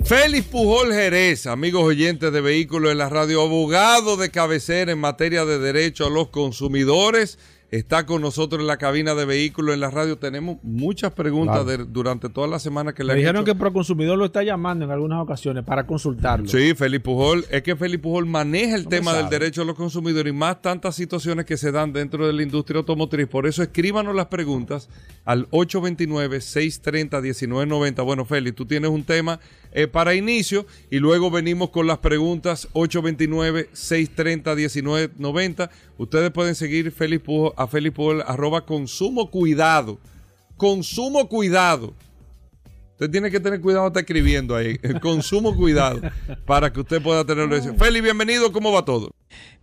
Félix Pujol Jerez, amigos oyentes de Vehículos en la Radio, abogado de cabecera en materia de derecho a los consumidores, está con nosotros en la cabina de Vehículos en la Radio. Tenemos muchas preguntas Claro. de- durante toda la semana que le Me dijeron hecho. que Proconsumidor lo está llamando en algunas ocasiones para consultarlo. Sí, Félix Pujol. Es que Félix Pujol maneja el No tema del derecho a los consumidores y más tantas situaciones que se dan dentro de la industria automotriz. Por eso escríbanos las preguntas al 829-630-1990. Bueno, Félix, tú tienes un tema eh, para inicio y luego venimos con las preguntas 829-630-1990. Ustedes pueden seguir Félix Pujol, a Félix arroba consumo cuidado. Consumo cuidado. Usted tiene que tener cuidado, está escribiendo ahí. Consumo cuidado para que usted pueda tenerlo. Feli, bienvenido. ¿Cómo va todo?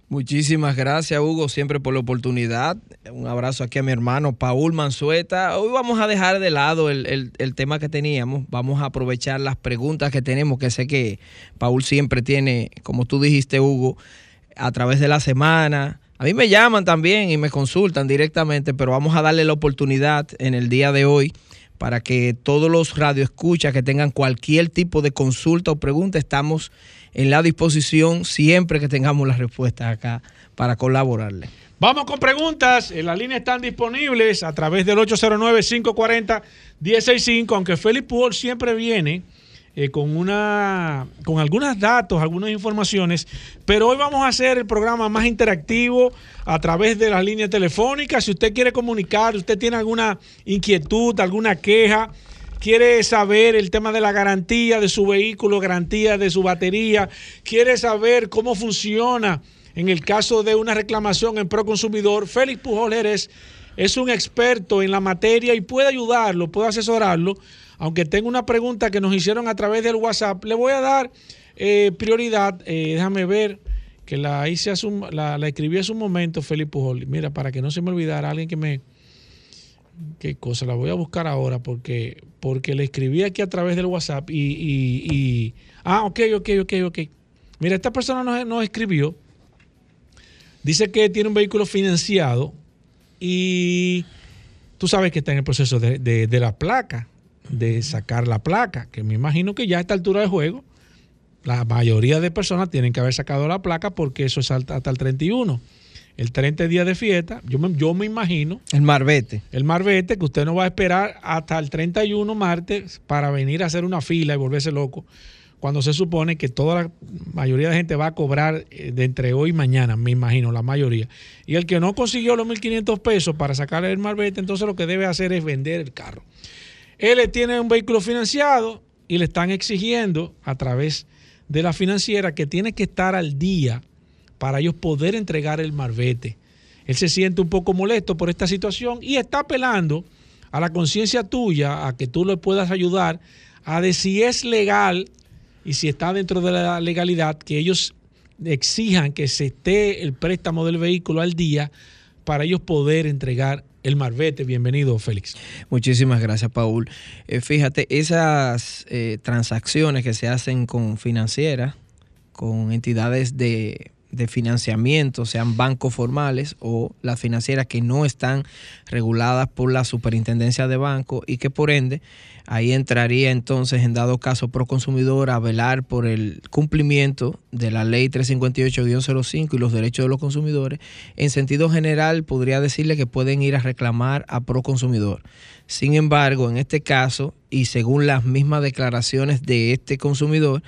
Muchísimas gracias, Hugo, siempre por la oportunidad. Un abrazo aquí a mi hermano Paul Manzueta. Hoy vamos a dejar de lado el, el- el tema que teníamos. Vamos a aprovechar las preguntas que tenemos, que sé que Paul siempre tiene, como tú dijiste, Hugo, a través de la semana. A mí me llaman también y me consultan directamente, pero vamos a darle la oportunidad en el día de hoy para que todos los radioescuchas que tengan cualquier tipo de consulta o pregunta, estamos en la disposición siempre que tengamos las respuestas acá para colaborarle. Vamos con preguntas. Las líneas están disponibles a través del 809-540-165. Aunque Félix Pujol siempre viene eh, con, una, con algunos datos, algunas informaciones. Pero hoy vamos a hacer el programa más interactivo a través de las líneas telefónicas. Si usted quiere comunicar, usted tiene alguna inquietud, alguna queja. Quiere saber el tema de la garantía de su vehículo, garantía de su batería, quiere saber cómo funciona en el caso de una reclamación en pro consumidor, Félix Pujol es un experto en la materia y puede ayudarlo, puede asesorarlo. Aunque tengo una pregunta que nos hicieron a través del WhatsApp, le voy a dar eh, prioridad. eh, déjame ver que la hice hace un- la, la escribí hace un momento, Félix Pujol. Mira, para que no se me olvidara, alguien que me. Qué cosa, la voy a buscar ahora porque, porque le escribí aquí a través del WhatsApp y. ah, ok, ok, ok, ok. Mira, esta persona nos, escribió. Dice que tiene un vehículo financiado y tú sabes que está en el proceso de, de- de la placa, de sacar la placa, que me imagino que ya a esta altura de juego, la mayoría de personas tienen que haber sacado la placa porque eso es hasta, hasta el 31. El 30 día de fiesta, yo me, yo me imagino, El Marbete. el marbete, que usted no va a esperar hasta el 31 martes para venir a hacer una fila y volverse loco, cuando se supone que toda la mayoría de gente va a cobrar eh, de entre hoy y mañana, me imagino, la mayoría. Y el que no consiguió los 1.500 pesos para sacarle el marbete, entonces lo que debe hacer es vender el carro. Él tiene un vehículo financiado y le están exigiendo a través de la financiera que tiene que estar al día para ellos poder entregar el marbete. Él se siente un poco molesto por esta situación y está apelando a la conciencia tuya, a que tú le puedas ayudar a de si es legal y si está dentro de la legalidad, que ellos exijan que se esté el préstamo del vehículo al día para ellos poder entregar el marbete. Bienvenido, Félix. Muchísimas gracias, Paul. Eh, fíjate, esas eh, transacciones que se hacen con financieras, con entidades de, de financiamiento, sean bancos formales o las financieras que no están reguladas por la superintendencia de banco y que por ende ahí entraría entonces en dado caso pro consumidor a velar por el cumplimiento de la ley 358-05 y los derechos de los consumidores. En sentido general podría decirle que pueden ir a reclamar a pro consumidor. Sin embargo, en este caso y según las mismas declaraciones de este consumidor,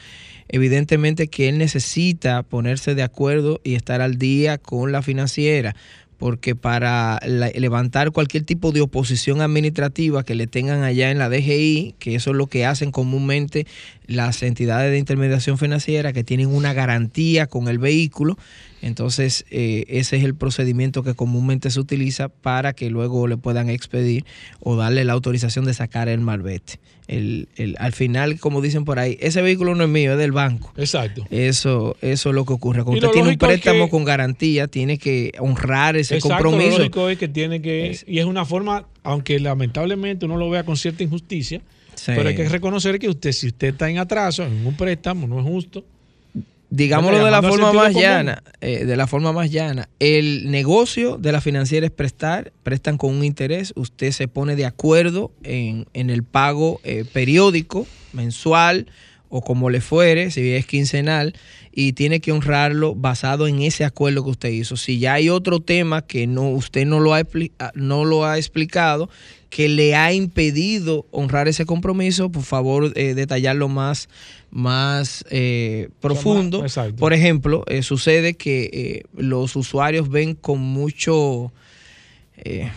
evidentemente que él necesita ponerse de acuerdo y estar al día con la financiera, porque para levantar cualquier tipo de oposición administrativa que le tengan allá en la DGI, que eso es lo que hacen comúnmente las entidades de intermediación financiera que tienen una garantía con el vehículo, entonces eh, ese es el procedimiento que comúnmente se utiliza para que luego le puedan expedir o darle la autorización de sacar el marbete. El, el- al final, como dicen por ahí, ese vehículo no es mío, es del banco. Exacto. Eso, eso es lo que ocurre. Cuando usted tiene un es préstamo que- con garantía, tiene que honrar ese Exacto, compromiso. Lo lógico es que tiene que, y es una forma, aunque lamentablemente uno lo vea con cierta injusticia, Sí. pero hay que reconocer que usted, si usted está en atraso en un préstamo, no es justo. Digámoslo de la forma más común. llana, eh, de la forma más llana. El negocio de la financiera es prestar, prestan con un interés, usted se pone de acuerdo en, en el pago eh, periódico, mensual o como le fuere, si es quincenal, y tiene que honrarlo basado en ese acuerdo que usted hizo. Si ya hay otro tema que no usted no lo ha, ah, no lo ha explicado, que le ha impedido honrar ese compromiso, por favor eh, detallarlo más, más eh, profundo. exacto. Por ejemplo, eh, sucede que eh, los usuarios ven con mucho, eh,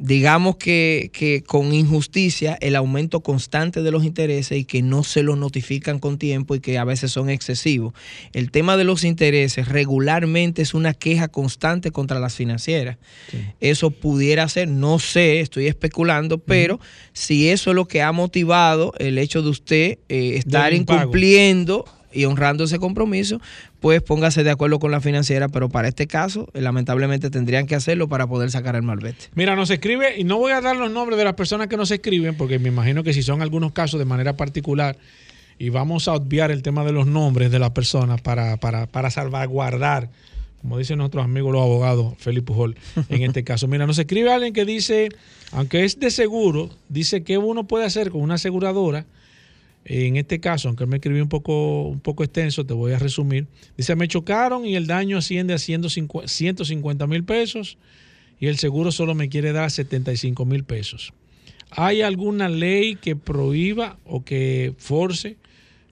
digamos que, que con injusticia, el aumento constante de los intereses y que no se los notifican con tiempo y que a veces son excesivos. El tema de los intereses regularmente es una queja constante contra las financieras. Eso pudiera ser, no sé, estoy especulando, pero si eso es lo que ha motivado el hecho de usted eh, estar incumpliendo y honrando ese compromiso, pues póngase de acuerdo con la financiera, pero para este caso, eh, lamentablemente tendrían que hacerlo para poder sacar el malvete. Mira, nos escribe, y no voy a dar los nombres de las personas que nos escriben, porque me imagino que si son algunos casos de manera particular, y vamos a obviar el tema de los nombres de las personas para, para, para salvaguardar, como dicen nuestros amigos los abogados, Felipe Pujol, en este caso. Mira, nos escribe alguien que dice, aunque es de seguro, dice que uno puede hacer con una aseguradora, en este caso, aunque me escribió un poco, un poco extenso, te voy a resumir. Dice, me chocaron y el daño asciende a 150 150 mil pesos y el seguro solo me quiere dar 75 mil pesos. ¿Hay alguna ley que prohíba o que force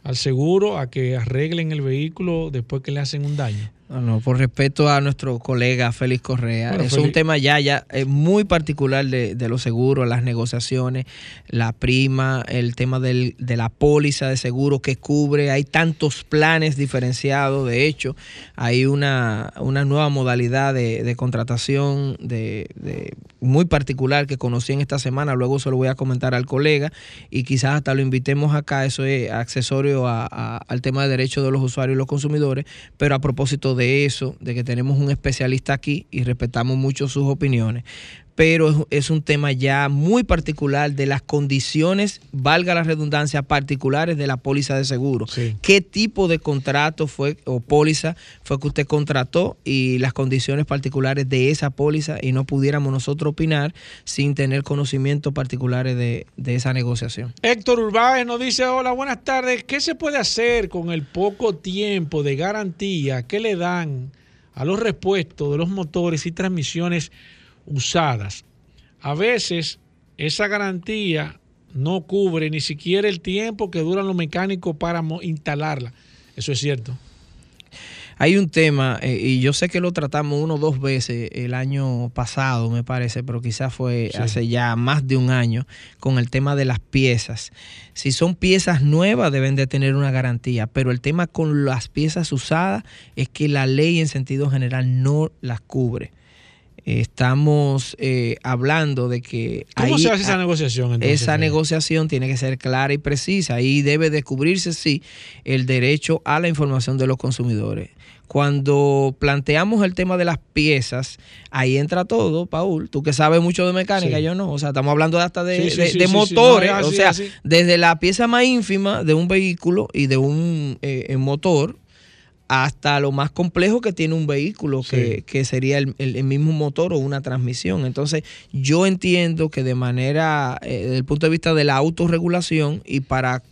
al seguro a que arreglen el vehículo después que le hacen un daño? No, no, por respeto a nuestro colega Félix Correa, Bueno, es Félix- un tema ya, ya eh, muy particular de, de los seguros, las negociaciones, la prima, el tema del- de la póliza de seguro que cubre, hay tantos planes diferenciados, de hecho, hay una, una nueva modalidad de, de contratación de, de- muy particular que conocí en esta semana, luego se lo voy a comentar al colega y quizás hasta lo invitemos acá, eso es accesorio a- a- al tema de derechos de los usuarios y los consumidores, pero a propósito de eso, de que tenemos un especialista aquí y respetamos mucho sus opiniones, pero es, un tema ya muy particular de las condiciones, valga la redundancia, particulares de la póliza de seguro. Sí. ¿Qué tipo de contrato fue o póliza fue que usted contrató y las condiciones particulares de esa póliza y no pudiéramos nosotros opinar sin tener conocimientos particulares de, de esa negociación? Héctor Urbáez nos dice, hola, buenas tardes. ¿Qué se puede hacer con el poco tiempo de garantía que le dan a los repuestos de los motores y transmisiones usadas? A veces esa garantía no cubre ni siquiera el tiempo que duran los mecánicos para instalarla. Eso es cierto. Hay un tema, eh, y yo sé que lo tratamos uno o dos veces el año pasado, me parece, pero quizás fue Sí. hace ya más de un año, con el tema de las piezas. Si son piezas nuevas, deben de tener una garantía, pero el tema con las piezas usadas es que la ley en sentido general no las cubre. Estamos eh, hablando de que... ¿Cómo ahí- se hace esa a- negociación entonces? esa negociación tiene que ser clara y precisa y debe descubrirse, sí, el derecho a la información de los consumidores. Cuando planteamos el tema de las piezas, ahí entra todo, Paul. Tú que sabes mucho de mecánica, Sí. yo no. O sea, estamos hablando hasta de, Sí, sí, de- sí, de sí, sí. motores. No, o sea, así. desde la pieza más ínfima de un vehículo y de un eh, motor hasta lo más complejo que tiene un vehículo, que, Sí. que sería el, el- mismo motor o una transmisión. Entonces, yo entiendo que de manera, eh, desde el punto de vista de la autorregulación y para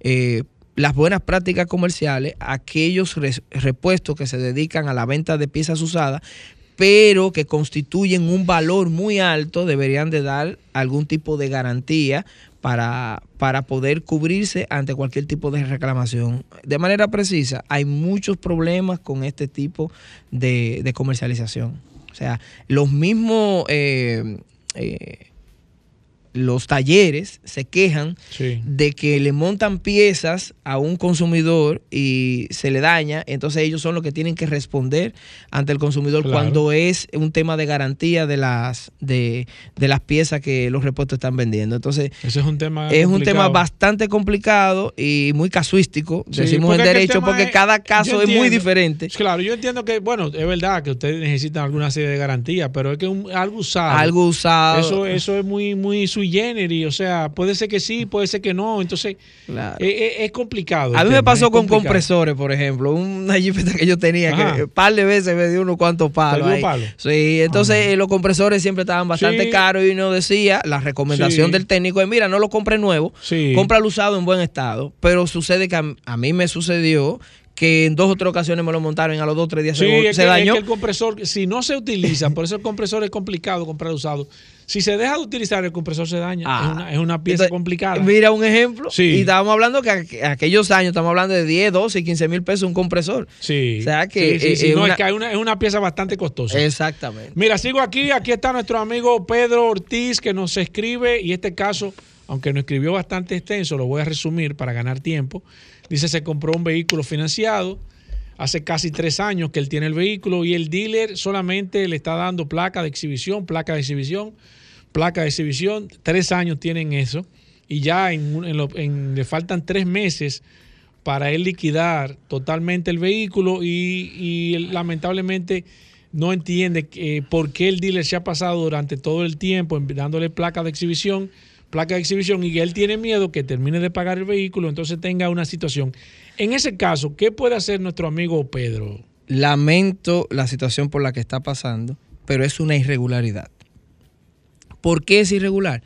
eh, las buenas prácticas comerciales, aquellos repuestos que se dedican a la venta de piezas usadas, pero que constituyen un valor muy alto, deberían de dar algún tipo de garantía para, para poder cubrirse ante cualquier tipo de reclamación. De manera precisa, hay muchos problemas con este tipo de, comercialización. O sea, los mismos... eh, eh, los talleres se quejan Sí. de que le montan piezas a un consumidor y se le daña, entonces ellos son los que tienen que responder ante el consumidor Claro. cuando es un tema de garantía de las de, de las piezas que los repuestos están vendiendo. Entonces, Ese es un tema es un tema bastante complicado y muy casuístico, Sí, decimos en derecho, porque es- cada caso es muy diferente. Claro, yo entiendo que, bueno, es verdad que ustedes necesitan alguna serie de garantías, pero es que un- algo usado. Algo usado. Eso, eso es muy, muy sui generis, o sea, puede ser que sí, puede ser que no, entonces Claro. es, es- complicado. A mí me pasó con complicado. compresores, por ejemplo, una jipeta que yo tenía Ajá. que un par de veces me dio unos cuantos palos. ahí. palo? Sí, entonces Ajá. eh, los compresores siempre estaban bastante Sí. caros y uno decía, la recomendación Sí. del técnico es, mira, no lo compre nuevo, Sí. cómpralo usado en buen estado, pero sucede que a, a mí me sucedió que en dos o tres ocasiones me lo montaron a los dos o tres días Sí, se, es se que, es dañó. que el compresor, si no se utiliza, por eso el compresor es complicado comprar usado. Si se deja de utilizar, el compresor se daña. Ah. es, una, es una pieza Entonces, complicada. Mira un ejemplo. Sí. Y estábamos hablando que aqu- aquellos años, estamos hablando de 10, 12 y 15 mil pesos un compresor. Sí. O sea que, Sí, sí, eh, sí, eh, no, una- es que hay una- es una pieza bastante costosa. Exactamente. Mira, sigo aquí. Aquí está nuestro amigo Pedro Ortiz que nos escribe y este caso, aunque nos escribió bastante extenso, lo voy a resumir para ganar tiempo. Dice, se compró un vehículo financiado hace casi tres años que él tiene el vehículo y el dealer solamente le está dando placa de exhibición, placa de exhibición, placa de exhibición. Tres años tienen eso y ya en, en lo- en- le faltan tres meses para él liquidar totalmente el vehículo y, lamentablemente no entiende que, por qué el dealer se ha pasado durante todo el tiempo dándole placa de exhibición, placa de exhibición y él tiene miedo que termine de pagar el vehículo, entonces tenga una situación. En ese caso, ¿qué puede hacer nuestro amigo Pedro? Lamento la situación por la que está pasando, pero es una irregularidad. ¿Por qué es irregular?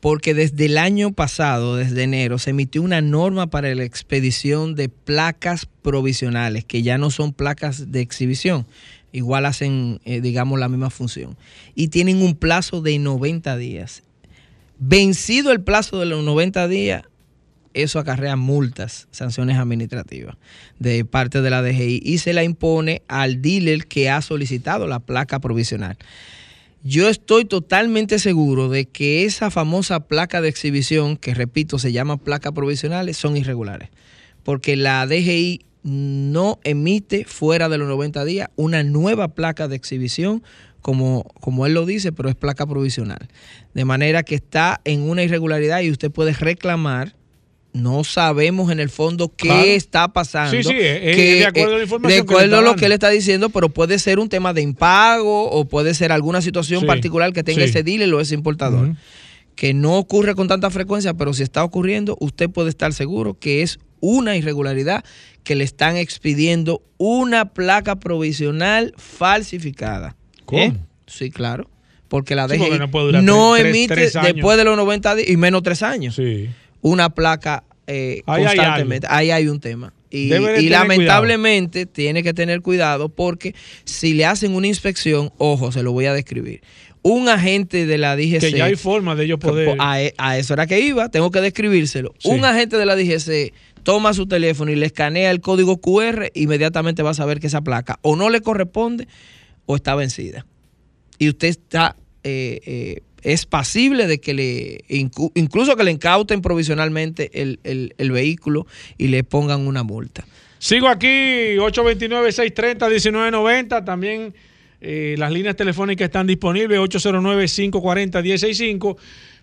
Porque desde el año pasado, desde enero, se emitió una norma para la expedición de placas provisionales, que ya no son placas de exhibición, igual hacen, eh, digamos, la misma función, y tienen un plazo de 90 días. Vencido el plazo de los 90 días, eso acarrea multas, sanciones administrativas de parte de la DGI y se la impone al dealer que ha solicitado la placa provisional. Yo estoy totalmente seguro de que esa famosa placa de exhibición, que repito, se llama placa provisionales, son irregulares. Porque la DGI no emite fuera de los 90 días una nueva placa de exhibición, como, como él lo dice, pero es placa provisional. De manera que está en una irregularidad y usted puede reclamar no sabemos en el fondo qué Claro. está pasando. Sí, sí, es- es que, de acuerdo a la eh, información de que le acuerdo está a lo que él está diciendo, pero puede ser un tema de impago o puede ser alguna situación Sí, particular que tenga ese dealer o ese importador. Que no ocurre con tanta frecuencia, pero si está ocurriendo, usted puede estar seguro que es una irregularidad que le están expidiendo una placa provisional falsificada. ¿Cómo? ¿Eh? Sí, claro. Porque la Sí, DGI porque no tres- emite tres después de los 90 días y menos tres años Sí. Una placa eh, Ahí hay constantemente. Ahí hay un tema. Y, lamentablemente tiene que tener cuidado porque si le hacen una inspección, ojo, se lo voy a describir. Un agente de la DGC. Que ya hay forma de ellos poder. A, a eso era que iba, tengo que describírselo. Sí. Un agente de la DGC toma su teléfono y le escanea el código QR, inmediatamente va a saber que esa placa o no le corresponde o está vencida. Y usted está, eh, eh, es pasible de que le, incluso que le incauten provisionalmente el, el- vehículo y le pongan una multa. Sigo aquí, 829-630-1990. También eh, las líneas telefónicas están disponibles, 809-540-165.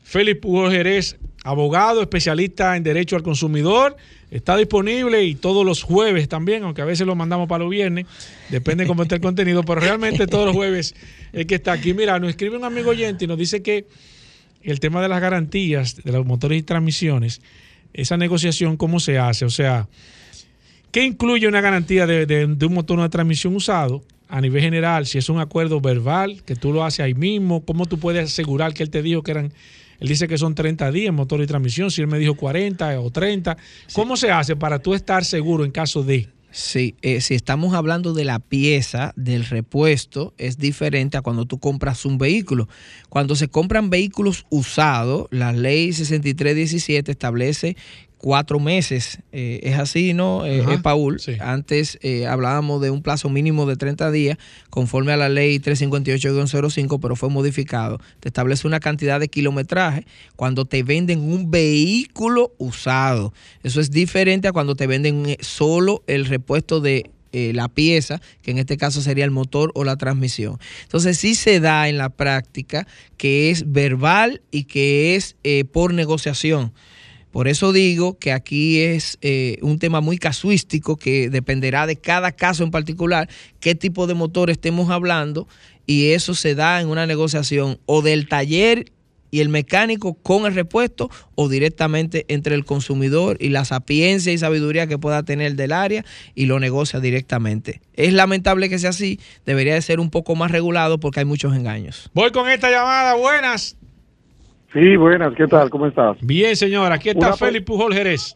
Félix Pujol Jerez, abogado, especialista en derecho al consumidor. Está disponible y todos los jueves también, aunque a veces lo mandamos para los viernes, depende de cómo esté el contenido, pero realmente todos los jueves es que está aquí. Mira, nos escribe un amigo oyente y nos dice que el tema de las garantías de los motores y transmisiones, esa negociación, ¿cómo se hace? O sea, ¿Qué incluye una garantía de, de- de un motor o una transmisión usado? A nivel general, si es un acuerdo verbal, que tú lo haces ahí mismo, ¿cómo tú puedes asegurar que él te dijo que eran, él dice que son 30 días motor y transmisión, si él me dijo 40 o 30, ¿cómo se hace para tú estar seguro en caso de? Sí, eh, si estamos hablando de la pieza del repuesto, es diferente a cuando tú compras un vehículo. Cuando se compran vehículos usados, la ley 6317 establece cuatro meses. Eh, es así, ¿no, eh, Ajá, Paul? sí. Antes eh, hablábamos de un plazo mínimo de 30 días, conforme a la ley 358-05, pero fue modificado. Te establece una cantidad de kilometraje cuando te venden un vehículo usado. Eso es diferente a cuando te venden eh, solo el repuesto de eh, la pieza, que en este caso sería el motor o la transmisión. Entonces sí se da en la práctica que es verbal y que es eh, por negociación. Por eso digo que aquí es eh, un tema muy casuístico que dependerá de cada caso en particular, qué tipo de motor estemos hablando y eso se da en una negociación o del taller y el mecánico con el repuesto o directamente entre el consumidor y la sapiencia y sabiduría que pueda tener del área y lo negocia directamente. Es lamentable que sea así, debería de ser un poco más regulado porque hay muchos engaños. Voy con esta llamada, buenas. Sí, buenas, ¿qué tal? ¿Cómo estás? Bien, señor, aquí está Una Félix Pujol Jerez.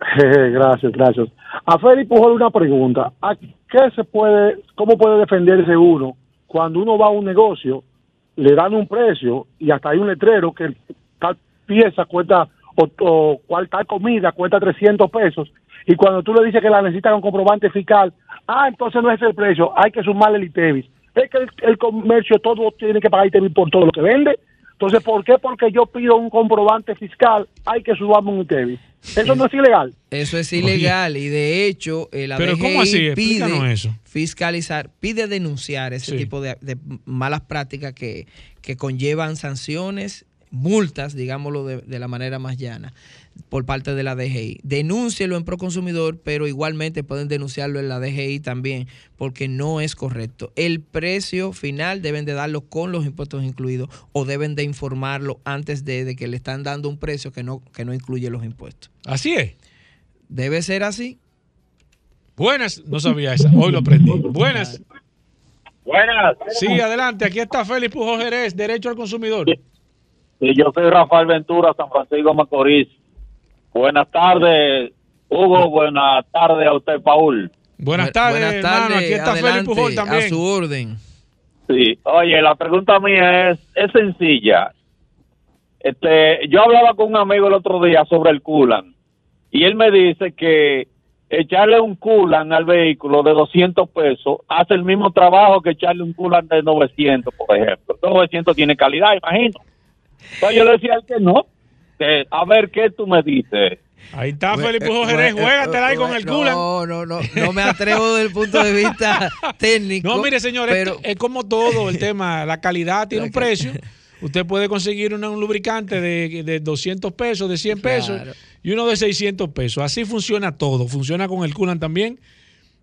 gracias, gracias. A Félix Pujol una pregunta. ¿A qué se puede, cómo puede defenderse uno cuando uno va a un negocio, le dan un precio y hasta hay un letrero que tal pieza cuesta o, o cual tal comida cuesta 300 pesos y cuando tú le dices que la necesitas con comprobante fiscal, ah, entonces no es el precio, hay que sumarle el ITEVIS. Es que el, el comercio todo tiene que pagar ITEVIS por todo lo que vende. Entonces, ¿por qué? Porque yo pido un comprobante fiscal, hay que sumarme un ITEVIS. Eso no es ilegal. Eso es ilegal y de hecho eh, la Pero DGI ¿cómo así? pide eso. fiscalizar, pide denunciar ese Sí. tipo de, de malas prácticas que, que conllevan sanciones, multas, digámoslo de, de la manera más llana, por parte de la DGI. Denúncielo en Proconsumidor, pero igualmente pueden denunciarlo en la DGI también, porque no es correcto. El precio final deben de darlo con los impuestos incluidos o deben de informarlo antes de, de que le están dando un precio que no, que no incluye los impuestos. Así es. Debe ser así. Buenas, no sabía esa, hoy lo aprendí. Buenas. Buenas. Sí, adelante, aquí está Félix Pujol Jerez, Derecho al Consumidor. Sí, yo soy Rafael Ventura, San Francisco Macorís. Buenas tardes, Hugo. Buenas tardes a usted, Paul. Buenas Bu- tardes, buenas hermano. Aquí está adelante, Pujol también. A su orden. Sí. Oye, la pregunta mía es, es sencilla. Este, yo hablaba con un amigo el otro día sobre el coolant y él me dice que echarle un coolant al vehículo de 200 pesos hace el mismo trabajo que echarle un coolant de 900, por ejemplo. 900 tiene calidad, imagino. Entonces yo le decía a él que no. Que, a ver, ¿qué tú me dices? Ahí está Felipe Hugo Jerez, juégatela ahí con el coolant. No, no, no, no me atrevo desde el punto de vista técnico. No, mire, señor, pero es como todo el tema. La calidad tiene un precio. Usted puede conseguir una- un lubricante de, de 200 pesos, de 100 pesos Claro. y uno de 600 pesos. Así funciona todo. Funciona con el coolant también.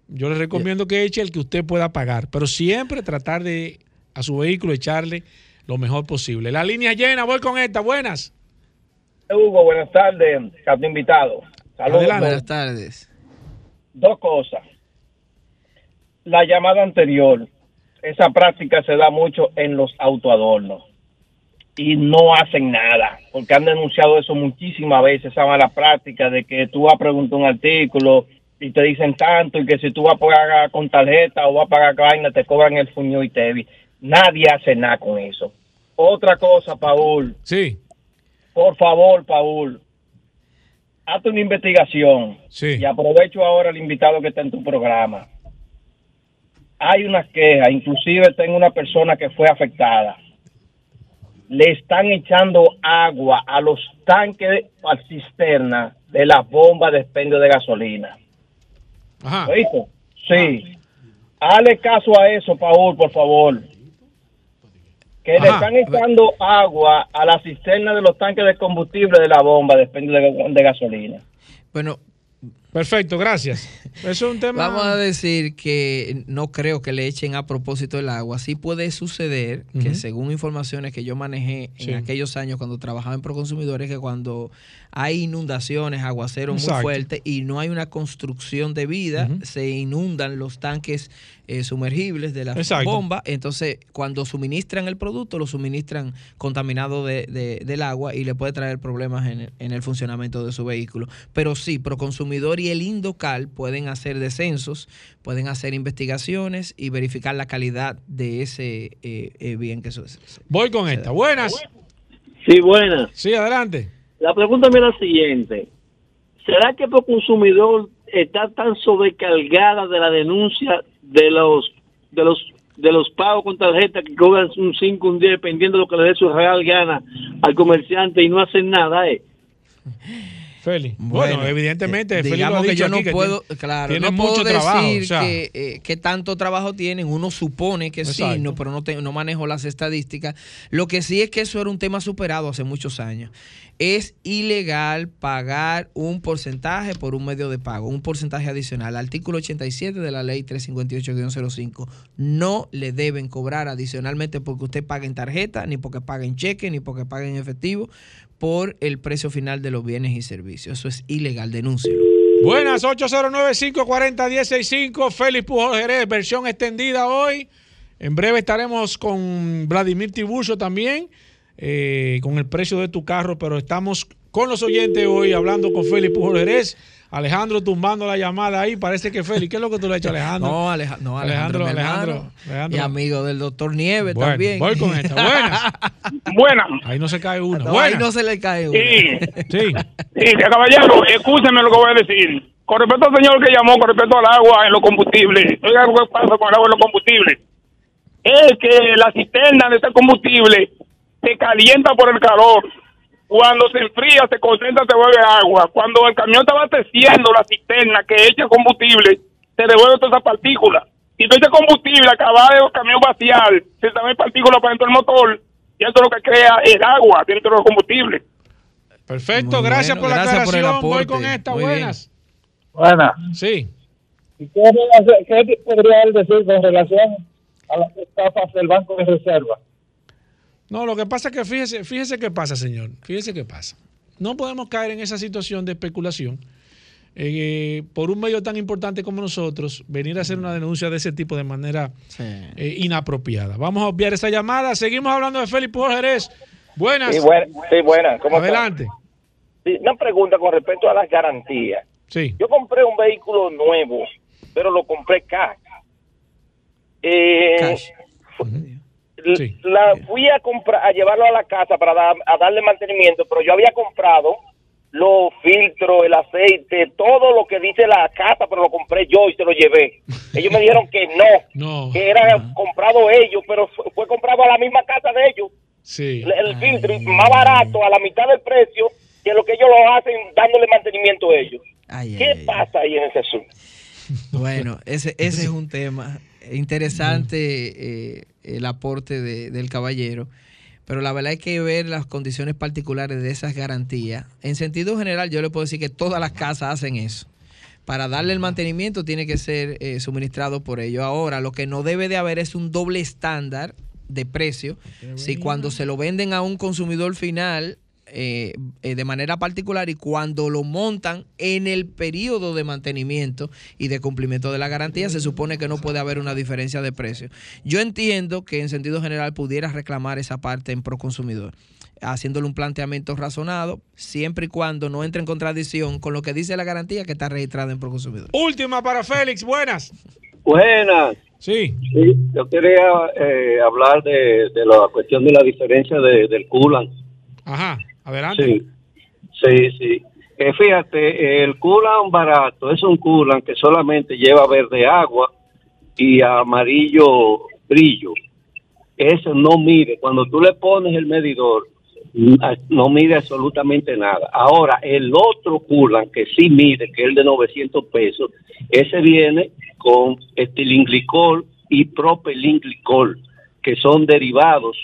Yo le recomiendo que eche el que usted pueda pagar, pero siempre tratar de a su vehículo echarle lo mejor posible. La línea llena, voy con esta. Buenas. Hugo, buenas tardes, a tu invitado. Saludos. Adelante. buenas tardes. Dos cosas. La llamada anterior, esa práctica se da mucho en los autoadornos y no hacen nada, porque han denunciado eso muchísimas veces, esa mala práctica de que tú vas a preguntar un artículo y te dicen tanto y que si tú vas a pagar con tarjeta o vas a pagar vaina te cobran el fuño y te Nadie hace nada con eso. Otra cosa, Paul. Sí. Por favor, Paul, hazte una investigación. Sí. Y aprovecho ahora el invitado que está en tu programa. Hay una queja, inclusive tengo una persona que fue afectada. Le están echando agua a los tanques, a cisterna de las bombas de expendio de gasolina. Ajá. ¿Oíste? Sí. Hale caso a eso, Paul, por favor. Que le están echando agua a la cisterna de los tanques de combustible de la bomba de expendio de, de gasolina. Bueno, Perfecto, gracias. Eso es un tema. Vamos a decir que no creo que le echen a propósito el agua. Sí puede suceder que según informaciones que yo manejé Sí. en aquellos años cuando trabajaba en Proconsumidores, que cuando hay inundaciones, aguaceros muy fuertes y no hay una construcción debida, Ujú. se inundan los tanques eh, sumergibles de la Exacto. bomba. Entonces, cuando suministran el producto, lo suministran contaminado de- de- del agua y le puede traer problemas en, el- en el funcionamiento de su vehículo. Pero sí, Proconsumidor y el Indocal pueden hacer descensos, pueden hacer investigaciones y verificar la calidad de ese eh, eh, bien que eso es. Voy con esta. Buenas. Sí, buenas. Sí, adelante. La pregunta es la siguiente. ¿Será que por consumidor está tan sobrecargada de la denuncia de los de los de los pagos con tarjeta que cobran un 5, un 10, dependiendo de lo que le dé su real gana al comerciante y no hacen nada, eh? Feli. Bueno, evidentemente, Feli lo ha digamos que yo no que puedo, tiene- claro, tiene no puedo mucho decir trabajo, o sea. que, eh, que tanto trabajo tienen. Uno supone que sí, no, pero no, te- no manejo las estadísticas. Lo que sí es que eso era un tema superado hace muchos años. Es ilegal pagar un porcentaje por un medio de pago, un porcentaje adicional. Artículo 87 de la ley 358-05. No le deben cobrar adicionalmente porque usted pague en tarjeta, ni porque pague en cheque, ni porque pague en efectivo, por el precio final de los bienes y servicios. Eso es ilegal, denúncielo. Buenas, 809-540-165. Félix Pujol Jerez, versión extendida hoy. En breve estaremos con Vladimir Tiburcio también, eh, con el precio de tu carro, pero estamos con los oyentes hoy hablando con Félix Pujol Jerez. Alejandro tumbando la llamada ahí. Parece que Félix, ¿qué es lo que tú le has hecho a Alejandro? No, Aleja- no, Alejandro, Alejandro, Alejandro. Y amigo del doctor Nieves Bueno, también. voy con esta. Buenas. Buenas. Ahí no se cae una. No, ahí no se le cae una. Sí, Sí. sí, caballero, escúcheme lo que voy a decir. Con respecto al señor que llamó, con respecto al agua en los combustibles, oiga que pasa con el agua en los combustibles. Es que la cisterna de este combustible se calienta por el calor. Cuando se enfría, se concentra, se vuelve agua. Cuando el camión está abasteciendo la cisterna que echa combustible, se devuelve toda esa partícula. Y todo ese combustible acaba de el camión vaciar, se también partículas para dentro del motor, y esto es lo que crea el agua dentro del combustible. Perfecto, Muy gracias bueno, por la gracias por aclaración. Voy con esta. Muy bien. Buenas. Buenas. Sí. ¿Y qué, qué podría él decir con relación a las estafas del Banco de Reserva? No, lo que pasa es que fíjese, fíjese qué pasa, señor. Fíjese qué pasa. No podemos caer en esa situación de especulación. eh, por un medio tan importante como nosotros, venir a hacer una denuncia de ese tipo de manera eh, inapropiada. Vamos a obviar esa llamada. Seguimos hablando de Félix Pujol Jerez. Buenas. Sí, buena, sí, buena. ¿Cómo está? Adelante. Sí, una pregunta con respecto a las garantías. Sí. Yo compré un vehículo nuevo, pero lo compré cash. Eh, La fui a comprar, a llevarlo a la casa para dar- a darle mantenimiento, pero yo había comprado los filtros, el aceite, todo lo que dice la casa, pero lo compré yo y se lo llevé. Ellos me dijeron que no, que era comprado ellos, pero fue, fue comprado a la misma casa de ellos. Sí. El, el filtro y más barato, a la mitad del precio, que lo que ellos lo hacen dándole mantenimiento a ellos. ¿Qué pasa ahí en ese asunto? Bueno, ese, ese es un tema interesante, eh, el aporte de- del caballero, pero la verdad hay que ver las condiciones particulares de esas garantías. En sentido general, yo le puedo decir que todas las casas hacen eso. Para darle el mantenimiento tiene que ser eh, suministrado por ellos. Ahora, lo que no debe de haber es un doble estándar de precio. Si cuando se lo venden a un consumidor final eh, eh, de manera particular y cuando lo montan en el periodo de mantenimiento y de cumplimiento de la garantía, se supone que no puede haber una diferencia de precio. Yo entiendo que en sentido general pudiera reclamar esa parte en Proconsumidor, haciéndole un planteamiento razonado, siempre y cuando no entre en contradicción con lo que dice la garantía que está registrada en Proconsumidor. Última para Félix, buenas. Buenas. Sí. yo quería eh, hablar de, de la cuestión de la diferencia de- del coolant. Ajá, adelante. Sí, sí, sí. Eh, fíjate, el coolant barato es un coolant que solamente lleva verde agua y amarillo brillo. Eso no mide. Cuando tú le pones el medidor, ah, no mide absolutamente nada. Ahora, el otro coolant que sí mide, que es el de 900 pesos, ese viene con estilinglicol y propilinglicol, que son derivados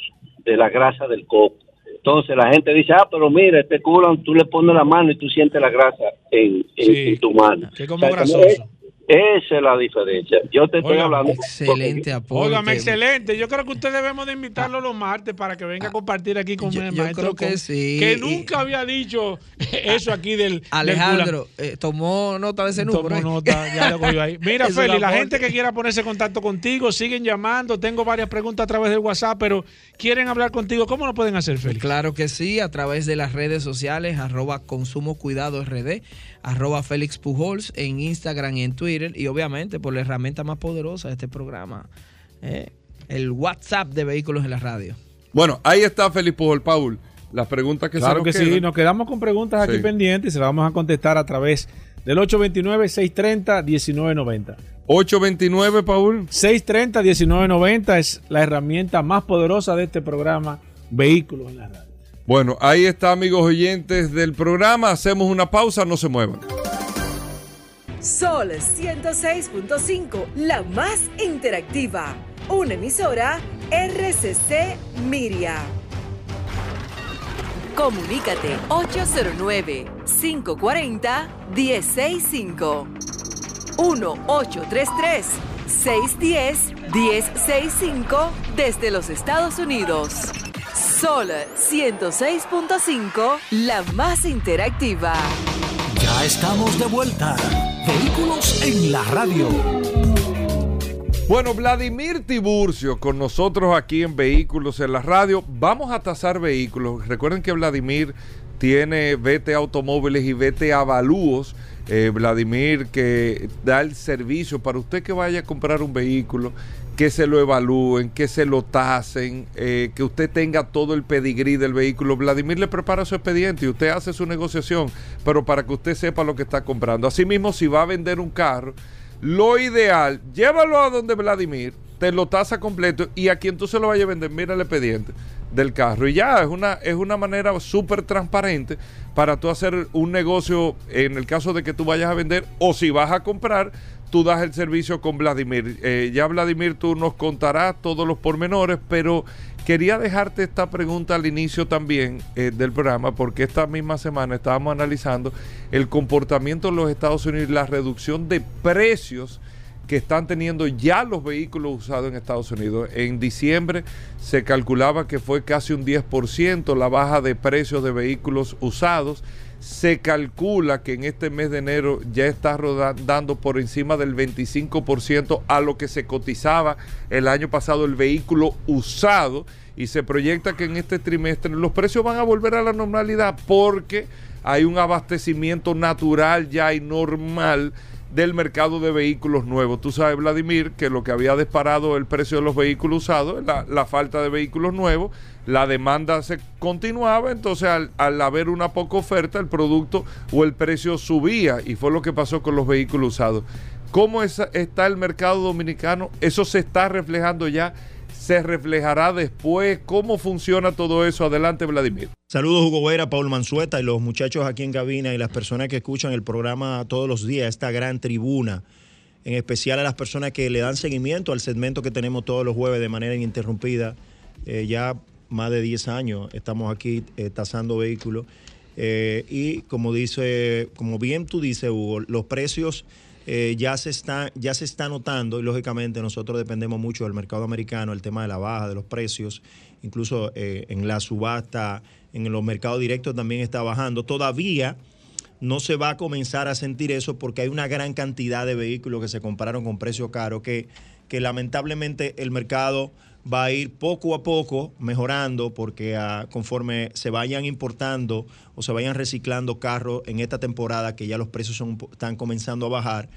de la grasa del coco. Entonces la gente dice, ah, pero mira, este coolant, tú le pones la mano y tú sientes la grasa en, en- en tu mano. Que como O sea, grasoso. Es- esa es la diferencia. Yo te estoy Oiga, hablando. Excelente aporte. Óigame, excelente. Yo creo que usted debemos de invitarlo los martes para que venga a compartir aquí con el yo maestro creo que Con, sí. Que nunca había dicho eso aquí del Alejandro, eh, tomó nota de ese número. Tomó nota, ya lo cogió ahí. Mira, Feli, la gente que quiera ponerse en contacto contigo, siguen llamando. Tengo varias preguntas a través del WhatsApp, pero quieren hablar contigo. ¿Cómo lo pueden hacer, Feli? Claro que sí, a través de las redes sociales, arroba consumo cuidado RD, arroba Félix Pujols en Instagram y en Twitter, y obviamente por la herramienta más poderosa de este programa, eh, el WhatsApp de Vehículos en la Radio. Bueno, ahí está Felipe Pujol, Paul. Las preguntas que se Claro nos que sí, nos quedamos con preguntas aquí Sí. pendientes y se las vamos a contestar a través del 829-630-1990. 829, Paul. 630-1990 es la herramienta más poderosa de este programa Vehículos en la Radio. Bueno, ahí está, amigos oyentes del programa. Hacemos una pausa, no se muevan. Sol 106.5, la más interactiva. Una emisora RCC Miria. Comunícate 809-540-1065. 1-833-610-1065 desde los Estados Unidos. Sol 106.5, la más interactiva. Ya estamos de vuelta. Vehículos en la radio. Bueno, Vladimir Tiburcio con nosotros aquí en Vehículos en la Radio. Vamos a tasar vehículos. Recuerden que Vladimir tiene VT Automóviles y VT Avalúos. Eh, Vladimir que da el servicio para usted que vaya a comprar un vehículo, que se lo evalúen, que se lo tasen, eh, que usted tenga todo el pedigrí del vehículo. Vladimir le prepara su expediente y usted hace su negociación, pero para que usted sepa lo que está comprando. Asimismo, si va a vender un carro, lo ideal, llévalo a donde Vladimir, te lo tasa completo y a quien tú se lo vayas a vender, mira el expediente del carro. Y ya, es una, es una manera súper transparente para tú hacer un negocio en el caso de que tú vayas a vender o si vas a comprar, tú das el servicio con Vladimir. Eh, ya Vladimir, tú nos contarás todos los pormenores, pero quería dejarte esta pregunta al inicio también eh, del programa, porque esta misma semana estábamos analizando el comportamiento en los Estados Unidos la reducción de precios que están teniendo ya los vehículos usados en Estados Unidos. En diciembre se calculaba que fue casi un 10% la baja de precios de vehículos usados. Se calcula que en este mes de enero ya está rodando por encima del 25% a lo que se cotizaba el año pasado el vehículo usado. Y se proyecta que en este trimestre los precios van a volver a la normalidad porque hay un abastecimiento natural ya y normal del mercado de vehículos nuevos. Tú sabes, Vladimir, que lo que había disparado el precio de los vehículos usados, la, la falta de vehículos nuevos, la demanda se continuaba, entonces al, al haber una poca oferta, el producto o el precio subía y fue lo que pasó con los vehículos usados. ¿Cómo es- está el mercado dominicano? ¿Eso se está reflejando ya? ¿Se reflejará después? ¿Cómo funciona todo eso? Adelante, Vladimir. Saludos Hugo Vera, Paul Manzueta y los muchachos aquí en cabina y las personas que escuchan el programa todos los días, esta gran tribuna, en especial a las personas que le dan seguimiento al segmento que tenemos todos los jueves de manera ininterrumpida. Eh, ya más de 10 años estamos aquí eh, tasando vehículos Eh, y como dice, como bien tú dices Hugo, los precios eh, ya se está ya se está notando y lógicamente nosotros dependemos mucho del mercado americano, el tema de la baja de los precios, incluso eh, en la subasta, en los mercados directos también está bajando. Todavía no se va a comenzar a sentir eso porque hay una gran cantidad de vehículos que se compraron con precio caro que, que lamentablemente el mercado va a ir poco a poco mejorando porque ah, conforme se vayan importando o se vayan reciclando carros en esta temporada que ya los precios están comenzando a bajar,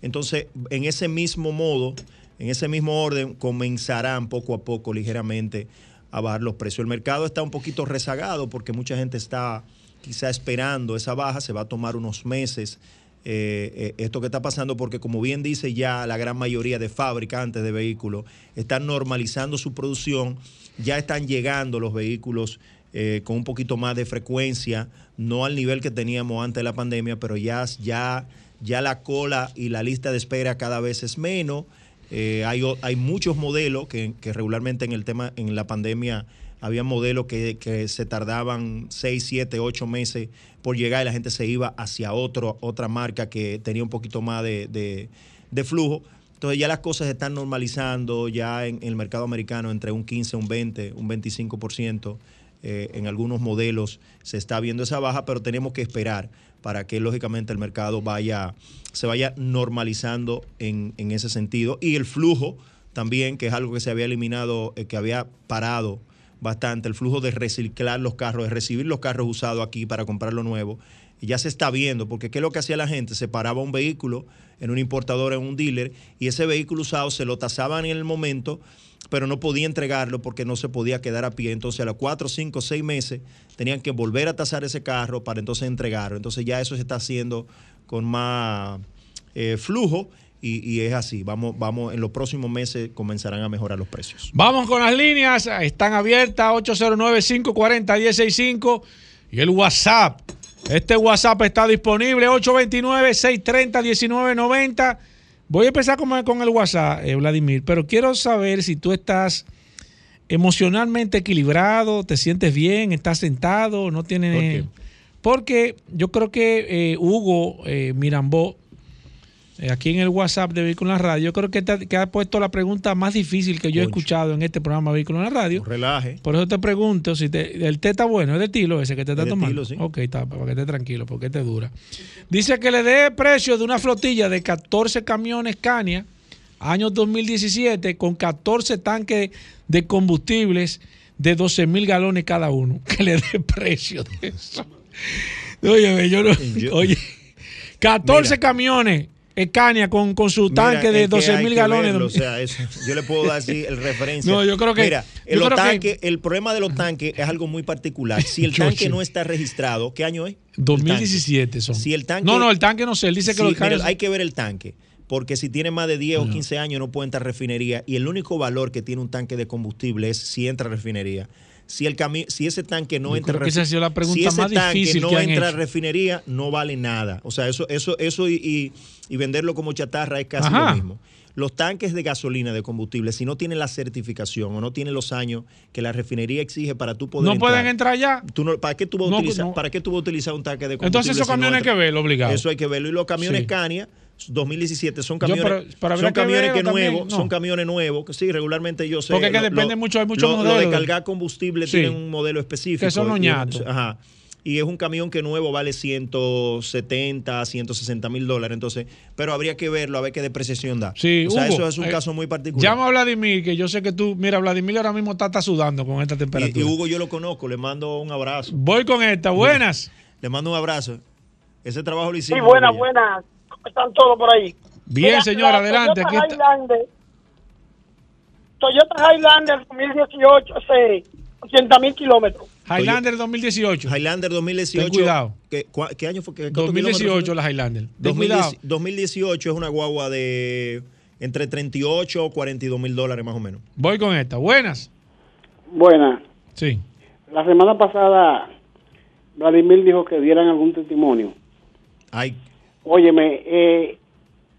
entonces en ese mismo modo, en ese mismo orden, comenzarán poco a poco ligeramente a bajar los precios. El mercado está un poquito rezagado porque mucha gente está quizá esperando esa baja, se va a tomar unos meses eh, eh, esto que está pasando porque como bien dice ya la gran mayoría de fabricantes de vehículos están normalizando su producción, ya están llegando los vehículos eh, con un poquito más de frecuencia, no al nivel que teníamos antes de la pandemia, pero ya, ya, ya la cola y la lista de espera cada vez es menos. Hay, hay muchos modelos que, que regularmente en el tema, en la pandemia, había modelos que, se tardaban 6, 7, 8 meses por llegar y la gente se iba hacia otro, otra marca que tenía un poquito más de, de- flujo. Entonces ya las cosas se están normalizando ya en, el mercado americano entre un 15, un 20, un 25%. Eh, en algunos modelos se está viendo esa baja, pero tenemos que esperar para que lógicamente el mercado vaya, se vaya normalizando en, en ese sentido. Y el flujo también, que es algo que se había eliminado, eh, que había parado bastante, el flujo de reciclar los carros, de recibir los carros usados aquí para comprar lo nuevo, ya se está viendo, porque ¿qué es lo que hacía la gente? Se paraba un vehículo en un importador, en un dealer, y ese vehículo usado se lo tasaban en el momento, pero no podía entregarlo porque no se podía quedar a pie. Entonces a los cuatro, cinco, seis meses tenían que volver a tasar ese carro para entonces entregarlo. Entonces ya eso se está haciendo con más eh, flujo y, y es así. Vamos, vamos, en los próximos meses comenzarán a mejorar los precios. Vamos con las líneas, están abiertas 809-540-165 y el WhatsApp. Este WhatsApp está disponible 829-630-1990. Voy a empezar con, con el WhatsApp, eh, Vladimir, pero quiero saber si tú estás emocionalmente equilibrado, te sientes bien, estás sentado, no tienes... Porque yo creo que eh, Hugo eh, Mirambó, aquí en el WhatsApp de Vehículo en la Radio, yo creo que, te- que ha puesto la pregunta más difícil que yo he escuchado en este programa Vehículo en la Radio. Relaje. Por eso te pregunto si te- el té está bueno, es de tilo ese que te está Es tomando. Tilo, sí. Ok, está, para que esté tranquilo, porque te dura. Dice que le dé precio de una flotilla de 14 camiones Scania, año 2017, con 14 tanques de combustibles de 12 mil galones cada uno. Que le dé precio de eso. Oye, yo no. Oye, 14 camiones Scania con, con su tanque de que 12 hay mil galones. verlo, o sea, eso- yo le puedo dar así el referencia. No, yo creo que- Mira, que- el problema de los tanques es algo muy particular. Si el tanque no está registrado, ¿qué año es? 2017 son. Si el tanque, no, no, el tanque no sé. Él dice que los carros. hay que ver el tanque. Porque si tiene más de 10 o 15 años no puede entrar a refinería. Y el único valor que tiene un tanque de combustible es si entra a refinería. Si, el cami- si ese tanque no Yo entra a creo que esa ha refi- sido la pregunta si ese más tanque difícil no que han entra a refinería, no vale nada. O sea, eso, eso, eso y, y- y venderlo como chatarra es casi Ajá. lo mismo. Los tanques de gasolina, de combustible, si no tienen la certificación o no tienen los años que la refinería exige para tú poder no entrar, pueden entrar ya. Tú no- ¿para, qué tú vas a No, utilizar, no. ¿Para qué tú vas a utilizar un tanque de combustible? Entonces esos si camiones hay que verlo obligado. Eso hay que verlo. Y los camiones Sí. Scania 2017 son Yo, camiones, pero- pero habría son que camiones que también, nuevos, no. son camiones nuevos, que sí, regularmente yo sé. Porque es que lo- depende lo- mucho, hay muchos lo- Lo modelos. de cargar combustible Sí. tienen un modelo específico. Que son los y es- ñatos. Ajá. Y es un camión que nuevo vale 170, 160 mil dólares. Entonces, pero habría que verlo, a ver qué depreciación da. Sí, o sea, Hugo, eso es un eh, caso muy particular. Llama a Vladimir, que yo sé que tú. Mira, Vladimir ahora mismo está, está sudando con esta y, temperatura. y Hugo yo lo conozco, le mando un abrazo. Voy con esta. Buenas. Le mando un abrazo. Ese trabajo lo Sí, hicimos. buenas, Hugo, ya. buenas. Están todos por ahí. Bien, Mira, señor, la adelante. Toyota Aquí está. Highlander, Toyota Highlander 2018, hace 80 mil kilómetros. Highlander 2018. Highlander 2018. Ten cuidado. ¿Qué, cua- qué año fue? ¿Qué- cuántos 2018 kilómetros la Highlander. fue? Ten cuidado. 2010 2018 es una guagua de entre 38 o 42 mil dólares más o menos. Voy con esta. Buenas. Buena. Sí. La semana pasada, Vladimir dijo que dieran algún testimonio. Ay. Óyeme, eh,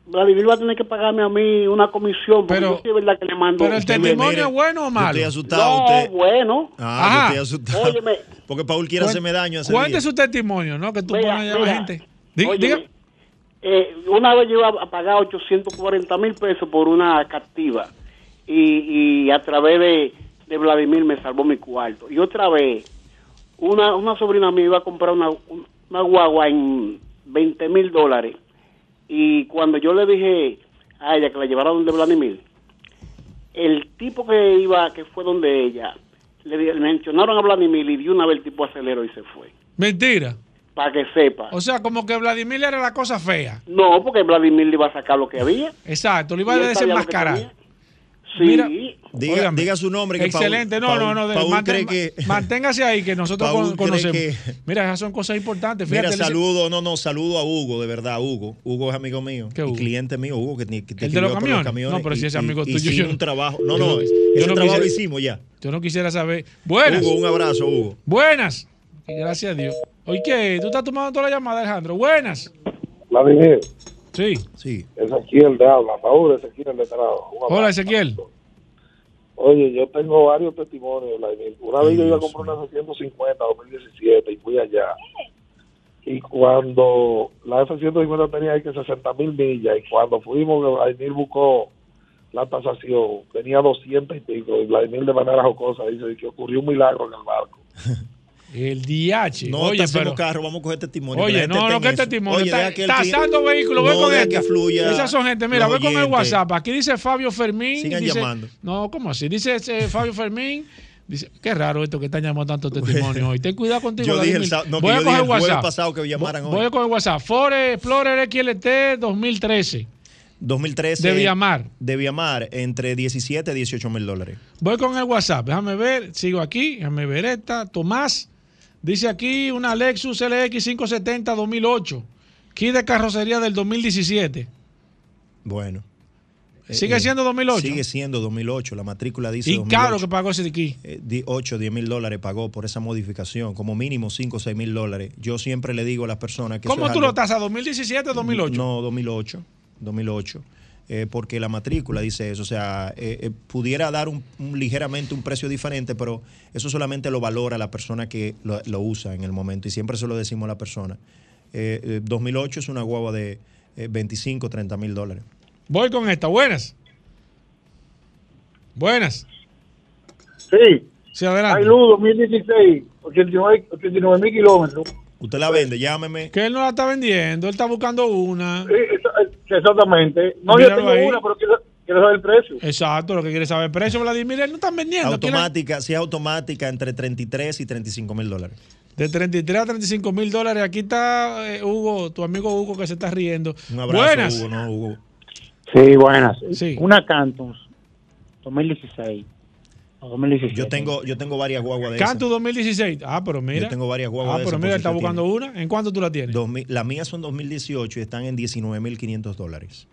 Vladimir va a tener que pagarme a mí una comisión, porque Pero- yo sí es verdad que le mando. Pero el testimonio es bueno o malo. Estoy asustado. No, usted. bueno. Ah, estoy asustado. Óyeme. Porque Paul quiere hacerme daño ese Cuente día. su testimonio, ¿no? Que tú Mira, pones allá a la gente. Di- Óyeme, diga. eh, una vez yo iba a pagar 840 mil pesos por una captiva y, y a través de, de Vladimir me salvó mi cuarto. Y otra vez, una, una sobrina mía iba a comprar una, una guagua en 20 mil dólares y cuando yo le dije a ella que la llevara donde Vladimir, el tipo que iba, que fue donde ella, le, mencionaron a Vladimir y de una vez el tipo aceleró y se fue. Mentira. Para que sepa. O sea, como que Vladimir era la cosa fea. No, porque Vladimir le iba a sacar lo que había. Exacto, le iba a desenmascarar. Sí. Mira, Diga, óigame. diga su nombre. Que Excelente, Paul- no, no, no. mantén- cree que- Manténgase ahí, que nosotros Paul conocemos. que- Mira, esas son cosas importantes. Mira, Fíjate, dice- saludo, no, no, saludo a Hugo, de verdad, Hugo. Hugo es amigo mío. ¿Qué Y Hugo? cliente mío, Hugo, que, te- que te ¿El de los escribió por camiones? No, pero si y- ese amigo y- tuyo, hicimos yo- un trabajo. No, yo no, no- ese yo no trabajo lo quisiera- hicimos ya. Yo no quisiera saber. Buenas. Hugo, un abrazo, Hugo. Buenas. Gracias a Dios. Oye, ¿qué? ¿Tú estás tomando toda la llamada, Alejandro? Buenas. Vladimir, Sí. Sí. Ezequiel de habla, Raúl Ezequiel de Trado. Un abrazo. Hola, Ezequiel. Oye, yo tengo varios testimonios, Vladimir. Una vez yo iba a comprar una F-150 2017 y fui allá. Y cuando la F-150 tenía ahí que 60 mil millas, y cuando fuimos, Vladimir buscó la tasación, tenía 200 y pico, y Vladimir de manera jocosa dice que ocurrió un milagro en el barco. El DH. No Oye, pero. carro, vamos a coger testimonio. Oye, no, no, que eso. testimonio. Oye, Está- que tasando vehículos, voy no, con esta. que fluya Esas son gente, mira, voy con el. WhatsApp. Aquí dice Fabio Fermín. Sigan dice- llamando. No, ¿cómo así? Dice eh, Fabio Fermín. Dice, qué raro esto que están llamando tanto testimonio hoy. Ten cuidado contigo. Yo dije el no, voy a yo dije coger el WhatsApp. pasado que llamaran Voy hoy. a coger WhatsApp. Ford Explorer XLT 2013. 2013. De Viamar. De Viamar, entre 17 y 18 mil dólares. Voy con el WhatsApp. Déjame ver. Sigo aquí. Déjame ver esta. Tomás. Dice aquí una Lexus LX 570 2008. Kit de carrocería del 2017. Bueno. ¿Sigue siendo 2008? Sigue siendo 2008. La matrícula dice Y 2008. caro que pagó ese de aquí. Eh, di- 8, 10 mil dólares pagó por esa modificación, como mínimo 5 o 6 mil dólares. Yo siempre le digo a las personas que... ¿Cómo tú algo- lo tasas? ¿2017 o 2008? No, 2008. 2008. Eh, porque la matrícula dice eso. O sea, eh, eh, pudiera dar un, un- ligeramente un precio diferente, pero eso solamente lo valora la persona que lo, lo usa en el momento. Y siempre se lo decimos a la persona. Eh, eh, 2008 es una guagua de eh, 25, 30 mil dólares. Voy con esta. Buenas. Buenas. Sí. Sí, adelante. Hay luz 2016, 89 mil kilómetros. Usted la vende, llámeme. Que él no la está vendiendo, él está buscando una. Exactamente. No, yo Míralo tengo ahí. una, pero quiero, quiero saber el precio. Exacto, lo que quiere saber el precio, Vladimir, él no están vendiendo. Automática, si es automática, entre 33 y 35 mil dólares. De 33 a 35 mil dólares. Aquí está eh, Hugo, tu amigo Hugo que se está riendo. Un abrazo, Buenas. Hugo, no, Hugo. Sí, buenas. Sí. Una Cantus 2016 o 2017. Yo tengo, yo tengo varias guaguas de. Cantu 2016. Ah, pero mira. Yo tengo varias guaguas Ah, de pero esas, mira, está buscando una. ¿En cuánto tú la tienes? 2000 las mías son 2018 y están en 19.500 dólares.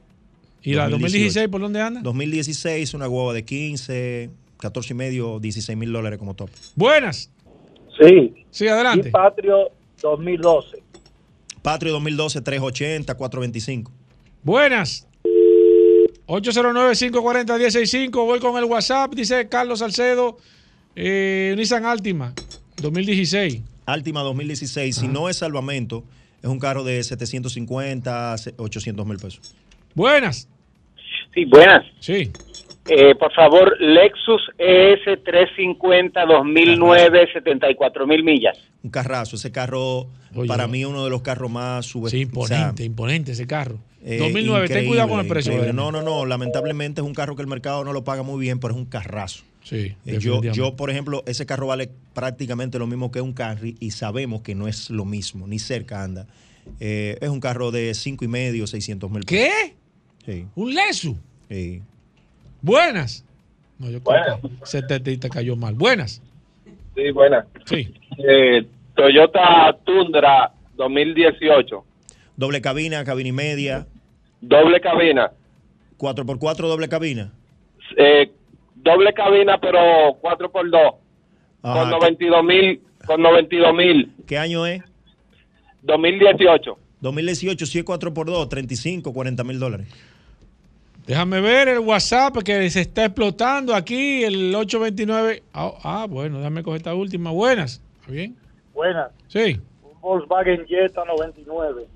¿Y la 2016 por dónde anda? 2016 una guagua de 15, 14 y medio, 16 mil dólares como top. Buenas. Sí. Sí, adelante. Y Patrio 2012. Patrio 2012, 380, 425. Buenas. 809-540-165. Voy con el WhatsApp. Dice Carlos Salcedo. Eh, Nissan Altima 2016. Altima 2016, si no es salvamento, es un carro de 750, 800 mil pesos. Buenas. Sí, buenas. Sí. Eh, por favor, Lexus E ES350 2009, 74 mil millas. Un carrazo, ese carro para mí uno de los carros más Sí, imponente, imponente ese carro. 2009, ten ten cuidado con el precio. Vladimir. No, no, no, lamentablemente es un carro que el mercado no lo paga muy bien, pero es un carrazo. Sí, Eh, yo, yo, por ejemplo, ese carro vale prácticamente lo mismo que un carry y sabemos que no es lo mismo, ni cerca anda. Eh, es un carro de cinco y medio, 600 mil ¿Qué? Sí. ¿Un Lesu? Sí. Buenas. No, yo creo que ese te, te cayó mal. Buenas. Sí, buena. Sí. Eh, Toyota Tundra 2018. Doble cabina, cabina y media. Doble cabina. 4x4 doble cabina. Eh, doble cabina, pero 4x2. Ajá, Con 92 mil. Con 92 mil. ¿Qué año es? 2018. 2018, si es 4x2, 35, 40 mil dólares. Déjame ver el WhatsApp que se está explotando aquí, el 829. Ah, ah, bueno, déjame coger esta última. Buenas. ¿Está bien? Buenas. Sí. Un Volkswagen Jetta 99.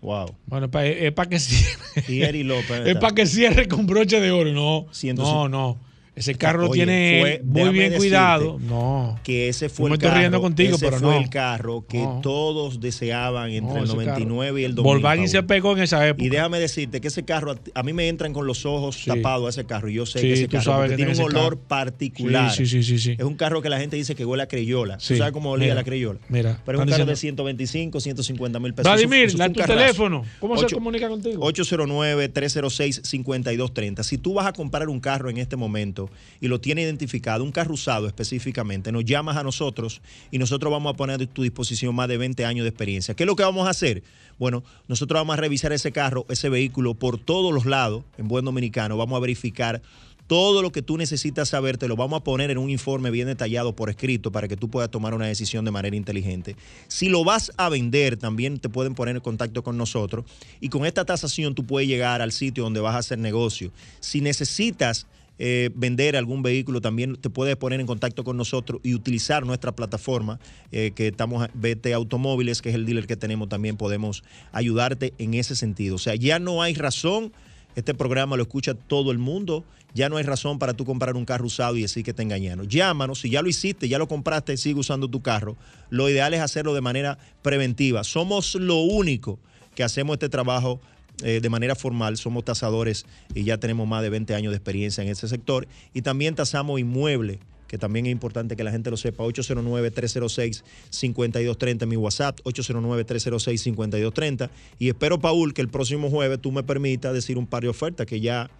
Wow. Bueno, pa- es para que cierre. Y Eri López. Es para que cierre con broche de oro. No, Ciento- no, no. Ese carro Oye, tiene fue- muy bien cuidado. No. Que ese fue me el estoy carro, riendo contigo, ese pero fue no. el carro que No. todos deseaban entre No, el ese 99 y el carro. 2000. Volkswagen se pegó en esa época. Y déjame decirte que ese carro, a, a mí me entran con los ojos tapados a ese carro. Y yo sé Sí, que ese carro sabes porque que tiene un olor carro. particular. Sí, sí, sí, sí, sí. Es un carro que la gente dice que huele a creyola. Sí. ¿Tú sabes cómo olía Mira, la creyola? mira, Pero es un carro de diciendo- 125, 150 mil pesos. Vladimir, Eso- eso tu carrazo. teléfono. ¿Cómo se comunica contigo? 809-306-5230. Si tú vas a comprar un carro en este momento y lo tiene identificado, un carro usado específicamente, nos llamas a nosotros y nosotros vamos a poner a tu disposición más de 20 años de experiencia. ¿Qué es lo que vamos a hacer? Bueno, nosotros vamos a revisar ese carro, ese vehículo por todos los lados, en buen dominicano, vamos a verificar todo lo que tú necesitas saber, te lo vamos a poner en un informe bien detallado por escrito para que tú puedas tomar una decisión de manera inteligente. Si lo vas a vender, también te pueden poner en contacto con nosotros y con esta tasación tú puedes llegar al sitio donde vas a hacer negocio. Si necesitas eh, vender algún vehículo, también te puedes poner en contacto con nosotros y utilizar nuestra plataforma, eh, que estamos, BT Automóviles, que es el dealer que tenemos, también podemos ayudarte en ese sentido. O sea, ya no hay razón, este programa lo escucha todo el mundo, ya no hay razón para tú comprar un carro usado y decir que te engañaron. Llámanos, si ya lo hiciste, ya lo compraste, sigue usando tu carro. Lo ideal es hacerlo de manera preventiva. Somos lo único que hacemos este trabajo eh, de manera formal, somos tasadores y ya tenemos más de 20 años de experiencia en ese sector. Y también tasamos inmuebles, que también es importante que la gente lo sepa. 809-306-5230 mi WhatsApp, 809-306-5230. Y espero, Paul, que el próximo jueves tú me permitas decir un par de ofertas que ya...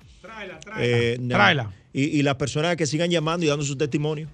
eh, na- Tráela. Y, y las personas que sigan llamando y dando su testimonio.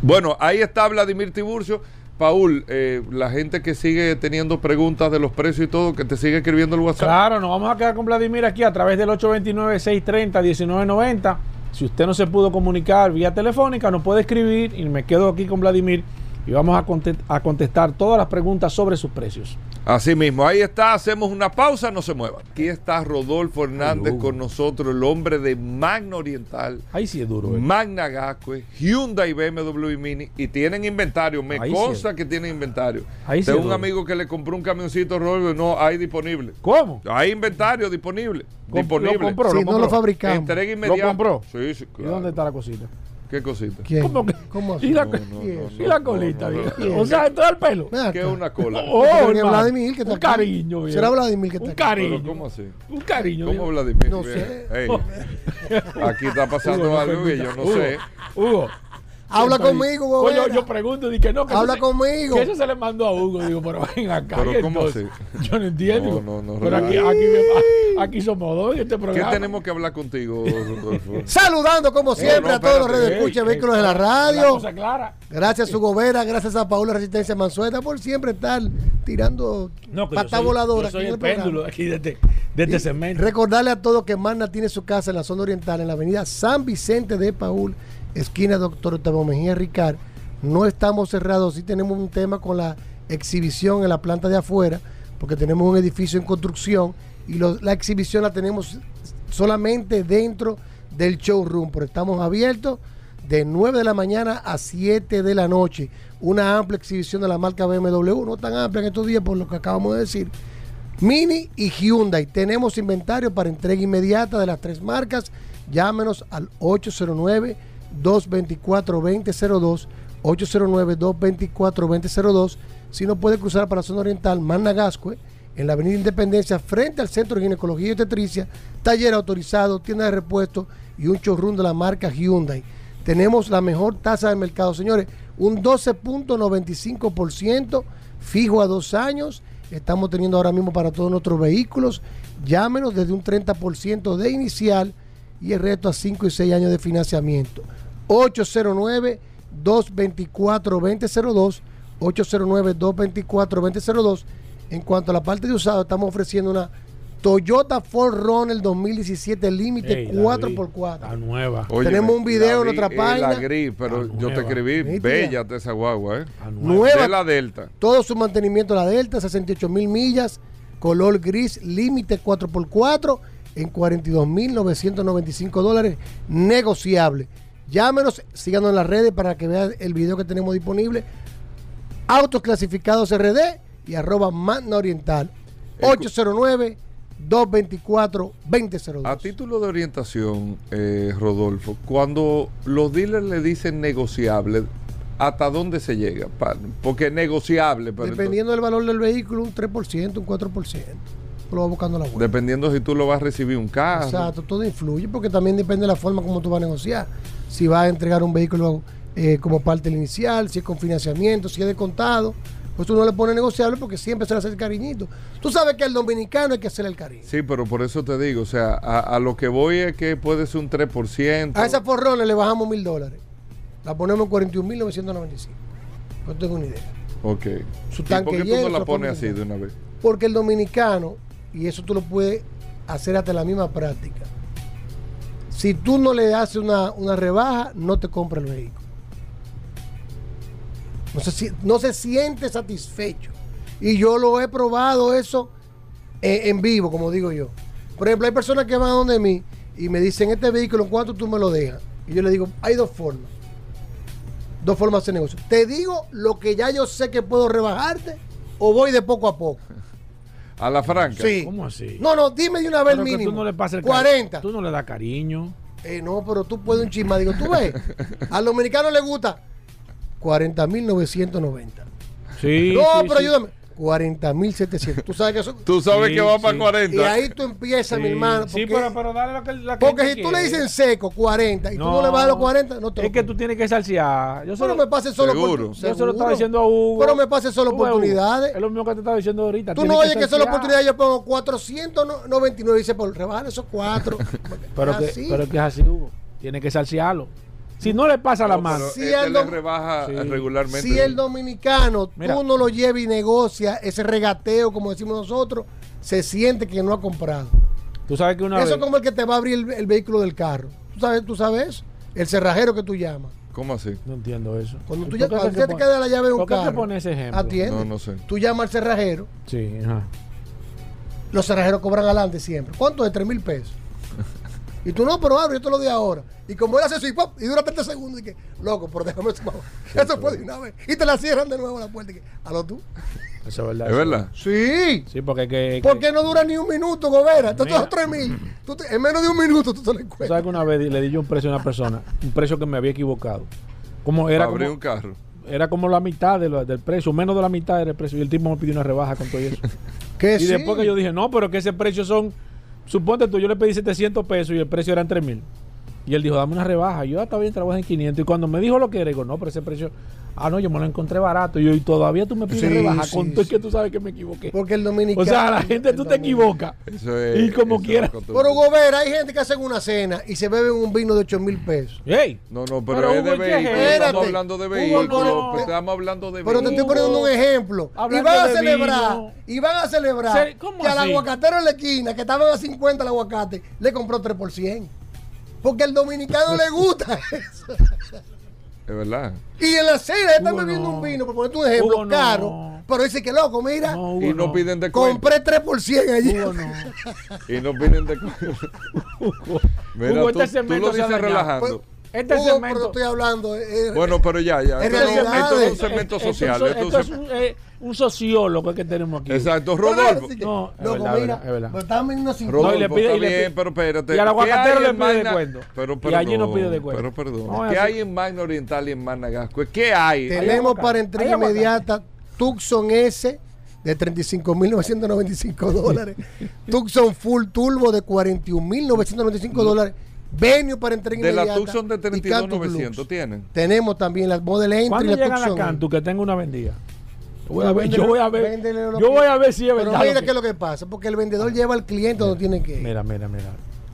Bueno, ahí está Vladimir Tiburcio. Paul, eh, la gente que sigue teniendo preguntas de los precios y todo, que te sigue escribiendo el WhatsApp. Claro, nos vamos a quedar con Vladimir aquí a través del 829-630-1990. Si usted no se pudo comunicar vía telefónica, nos puede escribir y me quedo aquí con Vladimir y vamos a, conte- a contestar todas las preguntas sobre sus precios. Así mismo, ahí está, hacemos una pausa, no se muevan. Aquí está Rodolfo Hernández con nosotros, el hombre de Magna Oriental. Ahí sí es duro. eh. Magna Gascue, Hyundai BMW y Mini y tienen inventario, me Ahí sí consta que tienen inventario. Ahí sí Tengo es un duro. amigo que le compró un camioncito Rolls no hay disponible. ¿Cómo? Hay inventario disponible. Com- disponible. lo compró, lo Sí, no lo compró. fabricamos. Entrega ¿Lo compró? Sí, sí, ¿Y dónde está la cosita? ¿Qué cosita? ¿Quién? ¿Cómo que? ¿Cómo así? ¿Y la, No, no, ¿Quién? no, y no, la no, colita? no, no, viejo? no. O sea, todo el pelo. ¿Qué es una cola? Oh, hermano. Vladimir que está Un cariño, viejo. ¿Será Vladimir que está Un cariño. ¿Cómo así? Un cariño. ¿Cómo viejo. Vladimir? No sé. Aquí está pasando Hugo, algo que yo no Hugo, sé. Hugo. Habla conmigo, Oye, Bobera. yo pregunto, dije no, que Habla se- conmigo. Que eso se le mandó a Hugo. Digo, pero ven acá. Pero ¿cómo entonces, Yo no entiendo. No, no, no, pero aquí, aquí, aquí somos dos en este ¿Qué programa. tenemos que hablar contigo? Saludando como siempre no, a todos los redes escucha Ey, vehículos de la La radio. cosa clara. Gracias a Hugo Vera, gracias a Paula Resistencia Mansueta por siempre estar tirando No, yo pata soy- voladora Yo soy aquí en el programa. péndulo aquí de este, de este segmento. Recordarle a todos que Magna tiene su casa en la zona oriental, en la avenida San Vicente de Paul, esquina Doctor Octavio Mejía Ricard. No estamos cerrados, sí tenemos un tema con la exhibición en la planta de afuera, porque tenemos un edificio en construcción y la exhibición la tenemos solamente dentro del showroom, pero estamos abiertos de 9 de la mañana a 7 de la noche. Una amplia exhibición de la marca BMW, no tan amplia en estos días por lo que acabamos de decir. Mini y Hyundai. Tenemos inventario para entrega inmediata de las tres marcas. Llámenos al 809-224-2002. 809-224-2002. Si no puede cruzar para la zona oriental, Managascue, en la Avenida Independencia, frente al Centro de Ginecología y Obstetricia, taller autorizado, tienda de repuesto y un showroom de la marca Hyundai. Tenemos la mejor tasa de mercado, señores, un 12.95% fijo a dos años estamos teniendo ahora mismo para todos nuestros vehículos. Llámenos desde un 30% de inicial y el resto a 5 y 6 años de financiamiento. 809-224-2002. 809-224-2002. En cuanto a la parte de usado, estamos ofreciendo una Toyota Ford Runner 2017 Límite Ey, la 4x4. La nueva. Tenemos un video en la nuestra eh, página. La gris, pero yo te escribí bella de esa guagua, ¿eh? Nueva. De la Delta. Todo su mantenimiento la Delta, 68 mil millas, color gris, límite 4x4 en 42.995 dólares, negociable. Llámenos, síganos en las redes para que vean el video que tenemos disponible. Autos clasificados RD y arroba Magna Oriental. 809-224-2002. A título de orientación, eh, Rodolfo, cuando los dealers le dicen negociable, ¿hasta dónde se llega? Porque es negociable, pero Dependiendo del valor del vehículo, un 3%, un 4%. Lo va buscando la vuelta. dependiendo si tú lo vas a recibir un carro. Exacto, todo influye porque también depende de la forma como tú vas a negociar. Si vas a entregar un vehículo eh, como parte del inicial, si es con financiamiento, si es de contado, pues tú no le pones negociable porque siempre se le hace el cariñito. Tú sabes que al dominicano hay que hacerle el cariño. Sí, pero por eso te digo, o sea, a, a lo que voy es que puede ser un 3%. A esa forrona le bajamos mil dólares. La ponemos en 41.995. No tengo ni idea. Ok. Su ¿Y por qué tú no la pones así de una vez? Porque el dominicano, y eso tú lo puedes hacer hasta la misma práctica, si tú no le haces una, una rebaja, no te compra el vehículo. No se, no se siente satisfecho. Y yo lo he probado eso en, en vivo, como digo yo. Por ejemplo, hay personas que van a donde mí y me dicen, este vehículo, ¿en cuánto tú me lo dejas? Y yo le digo, hay dos formas. Dos formas de negocio. Te digo lo que ya yo sé que puedo rebajarte o voy de poco a poco. A la franca. Sí. ¿Cómo así? No, no, dime de una vez Pero que mínimo. tú no le pases el 40. cari- Tú no le das cariño. Eh, no, pero tú puedes un chisma. Digo, tú ves, al dominicano le gusta 40.990. Sí. no, sí, pero sí. ayúdame. 40.700. Tú sabes que eso. Tú sabes que va para 40. Y ahí tú empiezas, mi Sí, hermano. Sí, porque- pero, pero dale lo que, la que porque si tú le quiere. dices en seco 40 y tú no le vas a los 40, no te lo Es que tú tienes que salsear. Yo Pero me pase solo Seguro. por- Yo se lo seguro. estaba diciendo a Hugo. Pero me pase solo Hugo, oportunidades. Es lo mismo que te estaba diciendo ahorita. Tú tienes no oyes que son salsear. oportunidades, yo pongo 499 y dice, por rebajar esos cuatro. Pero que, Así. pero que es así, Hugo. Tiene que salsearlo. Si no le pasa la No, mano. Si este el le rebaja Sí. regularmente. Si el dominicano Mira. tú no lo llevas y negocia ese regateo, como decimos nosotros, se siente que no ha comprado. Tú sabes que una Eso vez. es como el que te va a abrir el, el vehículo del carro. ¿Tú sabes, tú sabes eso? El cerrajero que tú llamas. ¿Cómo así? No entiendo eso. Cuando tú ¿Por ya, qué cuando te te queda la llave de un ¿Por qué carro. te pones ese ejemplo? Atiende. No, no sé. Tú llamas al cerrajero. Sí, ajá. Los cerrajeros cobran adelante siempre. ¿Cuánto es? 3 mil pesos. Y tú no, pero abre, yo te lo di ahora. Y como él hace eso y, ¡pop! y dura 30 segundos, y que, loco, pero déjame eso. Eso fue de una vez. Y te la cierran de nuevo la puerta. Y que, ¿a lo tú? Eso es verdad. ¿Es verdad? Sí. Sí, porque que. ¿Por qué no dura ni un minuto, Gobera? Entonces, Mira. los 3 mil. tú te- En menos de un minuto tú te lo encuentras. sabes que una vez le di yo un precio a una persona, un precio que me había equivocado. Como era como, un carro. era como la mitad de lo- del precio, menos de la mitad del precio. Y el tipo me pidió una rebaja con todo eso. Y sí. después que yo dije, no, pero que ese precio son, suponte tú, yo le pedí 700 pesos y el precio eran 3 mil. Y él dijo, dame una rebaja. Yo, "Ah, está bien, trabajo en 500. Y cuando me dijo lo que era, digo, no, pero ese precio, ah, no, yo me lo encontré barato. Y yo, y todavía tú me pides Sí, rebaja. sí, con todo es que tú sabes que me equivoqué. Porque el dominicano. O sea, la gente tú te equivocas. Eso es. Y como eso es quiera. costumbre. Pero Gobera, hay gente que hace una cena y se beben un vino de 8 mil pesos. ¡Ey! No, no, pero, Pero, es Hugo, de ¿qué es vehículos. Estamos hablando de vehículos. no. Estamos hablando de Pero te estoy poniendo un ejemplo. Y van a celebrar, vino. y van a celebrar ¿cómo que al aguacatero en la esquina, que estaban a 50 el aguacate, le compró 3 por 100. Porque al dominicano le gusta eso. Es verdad. Y en la cena están Hugo, bebiendo no. un vino, por ponerte un ejemplo, Hugo, no. caro. Pero dice que loco, mira, No, Hugo, Y no piden descuento. compré 3 por 100 allí. Hugo, no. Y no piden descuento. Mira, Hugo, tú, este tú lo dices relajando. Este Hugo, pero segmento. estoy hablando. eh, Bueno, pero ya, ya. En Esto, no- realidad, esto es un eh, segmento social. Esto, esto es un esto es un, eh, un sociólogo que tenemos aquí. Exacto, Pero Rodolfo. No, es loco, verdad, mira, verdad, es verdad. pero estaban vendiendo a 50. Rodolfo, No, y le pide- está y le bien, pide- pero espérate. y al ¿Qué aguacatero le pide Magna- descuento. Pero Y perdón. allí no pide descuento. Pero perdón. No, ¿Qué así- hay en Magna Oriental y en Magna Gascue? ¿Qué hay? Tenemos para entrega inmediata Tucson S de 35.995 dólares. Tucson Full Turbo de 41.995 dólares. Venue para entrega De la inmediata. Tucson de y Cantus 32,900 Lux. tienen. Tenemos también las Model Entry y ¿Cuándo la llegan a Tucson. Cantu que tenga una vendida? Voy a ver, Véndele- yo voy a ver, yo que- voy a ver si es Pero verdad. mira lo qué es lo que pasa, porque el vendedor lleva al cliente donde tiene que ir. Mira, mira, mira.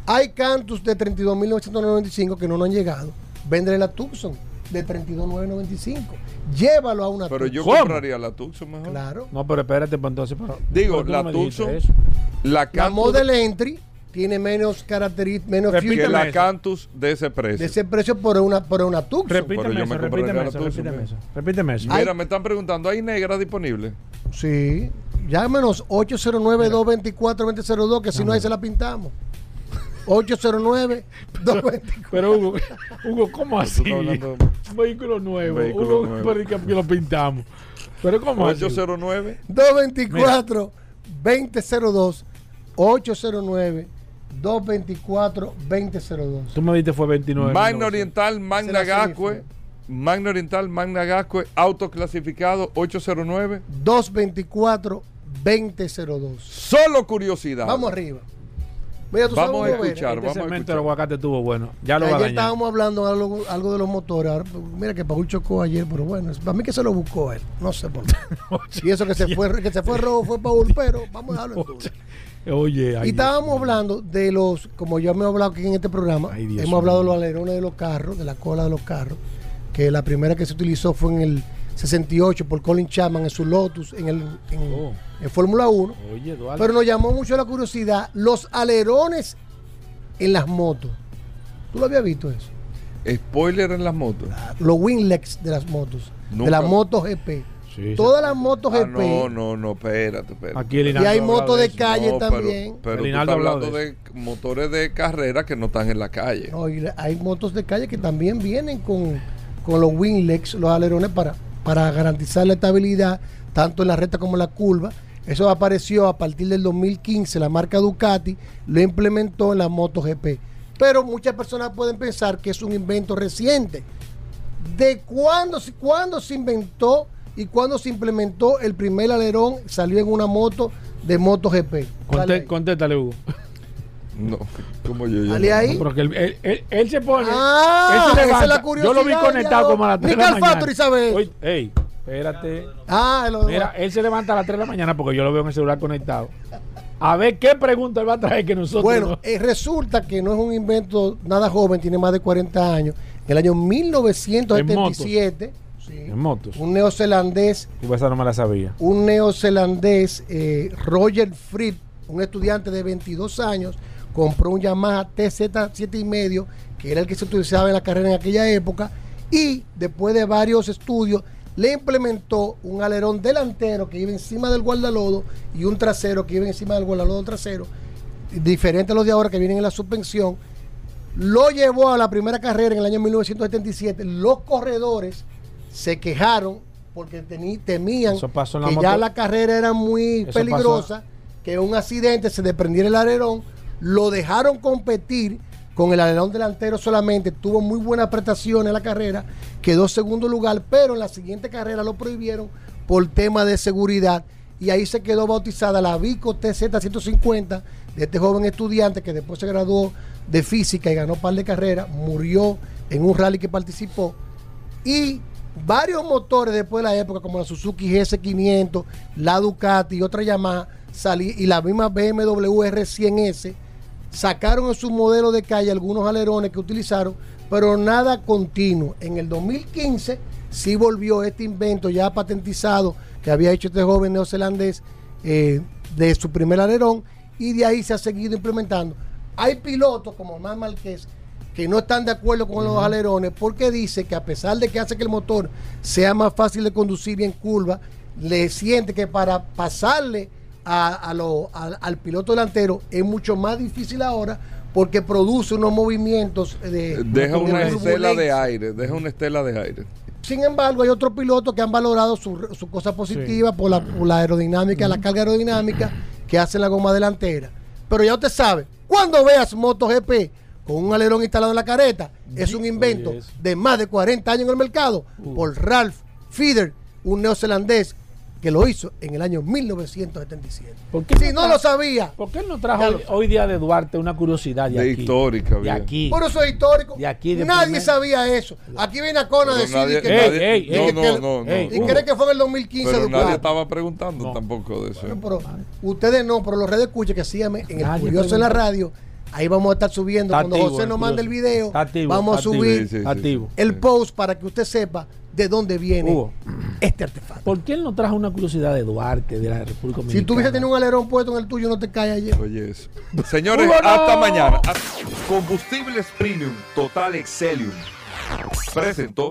Hay Cantus de 32.995 que no nos han llegado. Véndele la Tucson de 32.995. Llévalo a una Pero yo compraría la Tucson mejor. Claro. No, pero espérate, pues entonces. Pero, Digo, ¿por qué la Tucson, la La Model Entry tiene menos características, menos que features la Cantus de ese de precio. ese precio por una, por una Tucson. Repíteme eso, repíteme eso, repíteme mira. eso. Repíteme eso. Mira, me están preguntando, ¿hay negra disponible? Sí. Llámenos 809-224-2002, que si no ahí se la pintamos. 809 Pero Hugo, Hugo, ¿cómo así? Un vehículo nuevo. Vehículo Hugo, nuevo. pero que que lo pintamos. Pero ¿cómo así? 809 224 2002 809 224 2002 Tú me diste fue 29. Magna Oriental, Magna Gascue. Magna Oriental, Magna Gascue, autoclasificado 809. 224 2002 Solo curiosidad. Vamos arriba. Mira, tú Vamos sabes, a escuchar, Este vamos a escuchar. del aguacate estuvo bueno. Ya lo a ayer estábamos hablando algo, algo de los motores. Ahora, mira que Paul chocó ayer, pero bueno, es- para mí que se lo buscó él. No sé por qué. y eso que se fue, que se fue rojo fue Paul, pero vamos a dejarlo en Oye, Y estábamos hablando de los, como yo me he hablado aquí en este programa, Ay, Dios hemos hablado de los alerones de los carros, de la cola de los carros, que la primera que se utilizó fue en el 68 por Colin Chapman en su Lotus en, el, en, Oh. en Fórmula 1. Oye. Pero nos llamó mucho la curiosidad los alerones en las motos. ¿Tú lo habías visto eso? Spoiler en las motos. Los winglets de las motos, de Nunca. las motos GP. Sí, Todas las motos Ah, GP. no, no, no, espérate, espérate. Aquí el y hay motos de calle No, pero- también. Pero, El tú estás hablando de de, motores de carrera que no están en la calle. No, y hay motos de calle que también vienen con, con los winglets, los alerones, para, para garantizar la estabilidad, tanto en la recta como en la curva. Eso apareció a partir del 2015, la marca Ducati lo implementó en la MotoGP. Pero muchas personas pueden pensar que es un invento reciente. ¿De cuándo, cuándo se inventó y cuándo se implementó el primer alerón? Salió en una moto de MotoGP. Conté-. Contéstale, Hugo. No, como yo ya. Ahí. No, porque él, él- él- él se pone. Ah, él se esa levanta. es la Yo curiosidad, lo vi conectado como a las 3 de la mañana. Factory sabe eso. Oye, ey, espérate. Ah, lo- Mira, él se levanta a las 3 de la mañana porque yo lo veo en el celular conectado. A ver qué pregunta él va a traer que nosotros. Bueno, no? eh, resulta que no es un invento nada joven, tiene más de 40 años. En el año 1977, sí, en motos. un neozelandés, esa no me la sabía. un neozelandés, eh, Roger Fripp, un estudiante de 22 años, compró un Yamaha TZ7 y medio, que era el que se utilizaba en la carrera en aquella época, y después de varios estudios le implementó un alerón delantero que iba encima del guardalodo y un trasero que iba encima del guardalodo trasero, diferente a los de ahora que vienen en la suspensión. Lo llevó a la primera carrera en el año 1977. Los corredores se quejaron porque teni- temían que ya la carrera era muy Eso peligrosa, que un accidente se desprendiera el alerón, lo dejaron competir con el alerón delantero solamente, tuvo muy buena prestación en la carrera, quedó segundo lugar, pero en la siguiente carrera lo prohibieron por tema de seguridad y ahí se quedó bautizada la Vico TZ150 de este joven estudiante que después se graduó de física y ganó par de carreras, murió en un rally que participó y varios motores después de la época, como la Suzuki GS500, la Ducati y otra Yamaha, salí, y la misma BMW R100S, sacaron en su modelo de calle algunos alerones que utilizaron, pero nada continuo. En el 2015 sí volvió este invento ya patentizado que había hecho este joven neozelandés eh, de su primer alerón y de ahí se ha seguido implementando. Hay pilotos como Omar Marqués que no están de acuerdo con los alerones porque dice que a pesar de que hace que el motor sea más fácil de conducir y en curva, le siente que para pasarle a- a lo- al- al piloto delantero es mucho más difícil ahora porque produce unos movimientos de Deja de una estela de aire, deja una estela de aire. Sin embargo, hay otros pilotos que han valorado su, su cosa positiva por, la, por la aerodinámica, la carga aerodinámica que hace la goma delantera. Pero ya usted sabe, cuando veas MotoGP con un alerón instalado en la careta, es un invento Oye, de más de 40 años en el mercado por Ralph Feeder, un neozelandés que lo hizo en el año 1977. ¿Por qué Si no lo sabía. ¿Por qué él no trajo hoy, día de Duarte una curiosidad de, De aquí? histórica, De bien. aquí. Por eso es histórico. De aquí, de nadie primer- sabía eso. Aquí viene a Cona a decir nadie- que, nadie- que- ey, que- no, que- no, no, no, y no. cree que fue en el 2015 Pero nadie estaba preguntando tampoco de eso. Pero ustedes no, pero los redes escuchen que síganme en el Nadie Curioso en la radio. Ahí vamos a estar subiendo. Está Cuando activo, José nos mande el video, activo, vamos a subir Sí, sí, el post para que usted sepa de dónde viene Hugo. este artefacto. ¿Por qué él no trajo una curiosidad de Duarte, de la República Dominicana? Si tú hubiese tenido un alerón puesto en el tuyo, no te caes ayer. Oye, eso. Señores, Hugo, no. hasta mañana. Combustibles Premium Total Excelium presentó.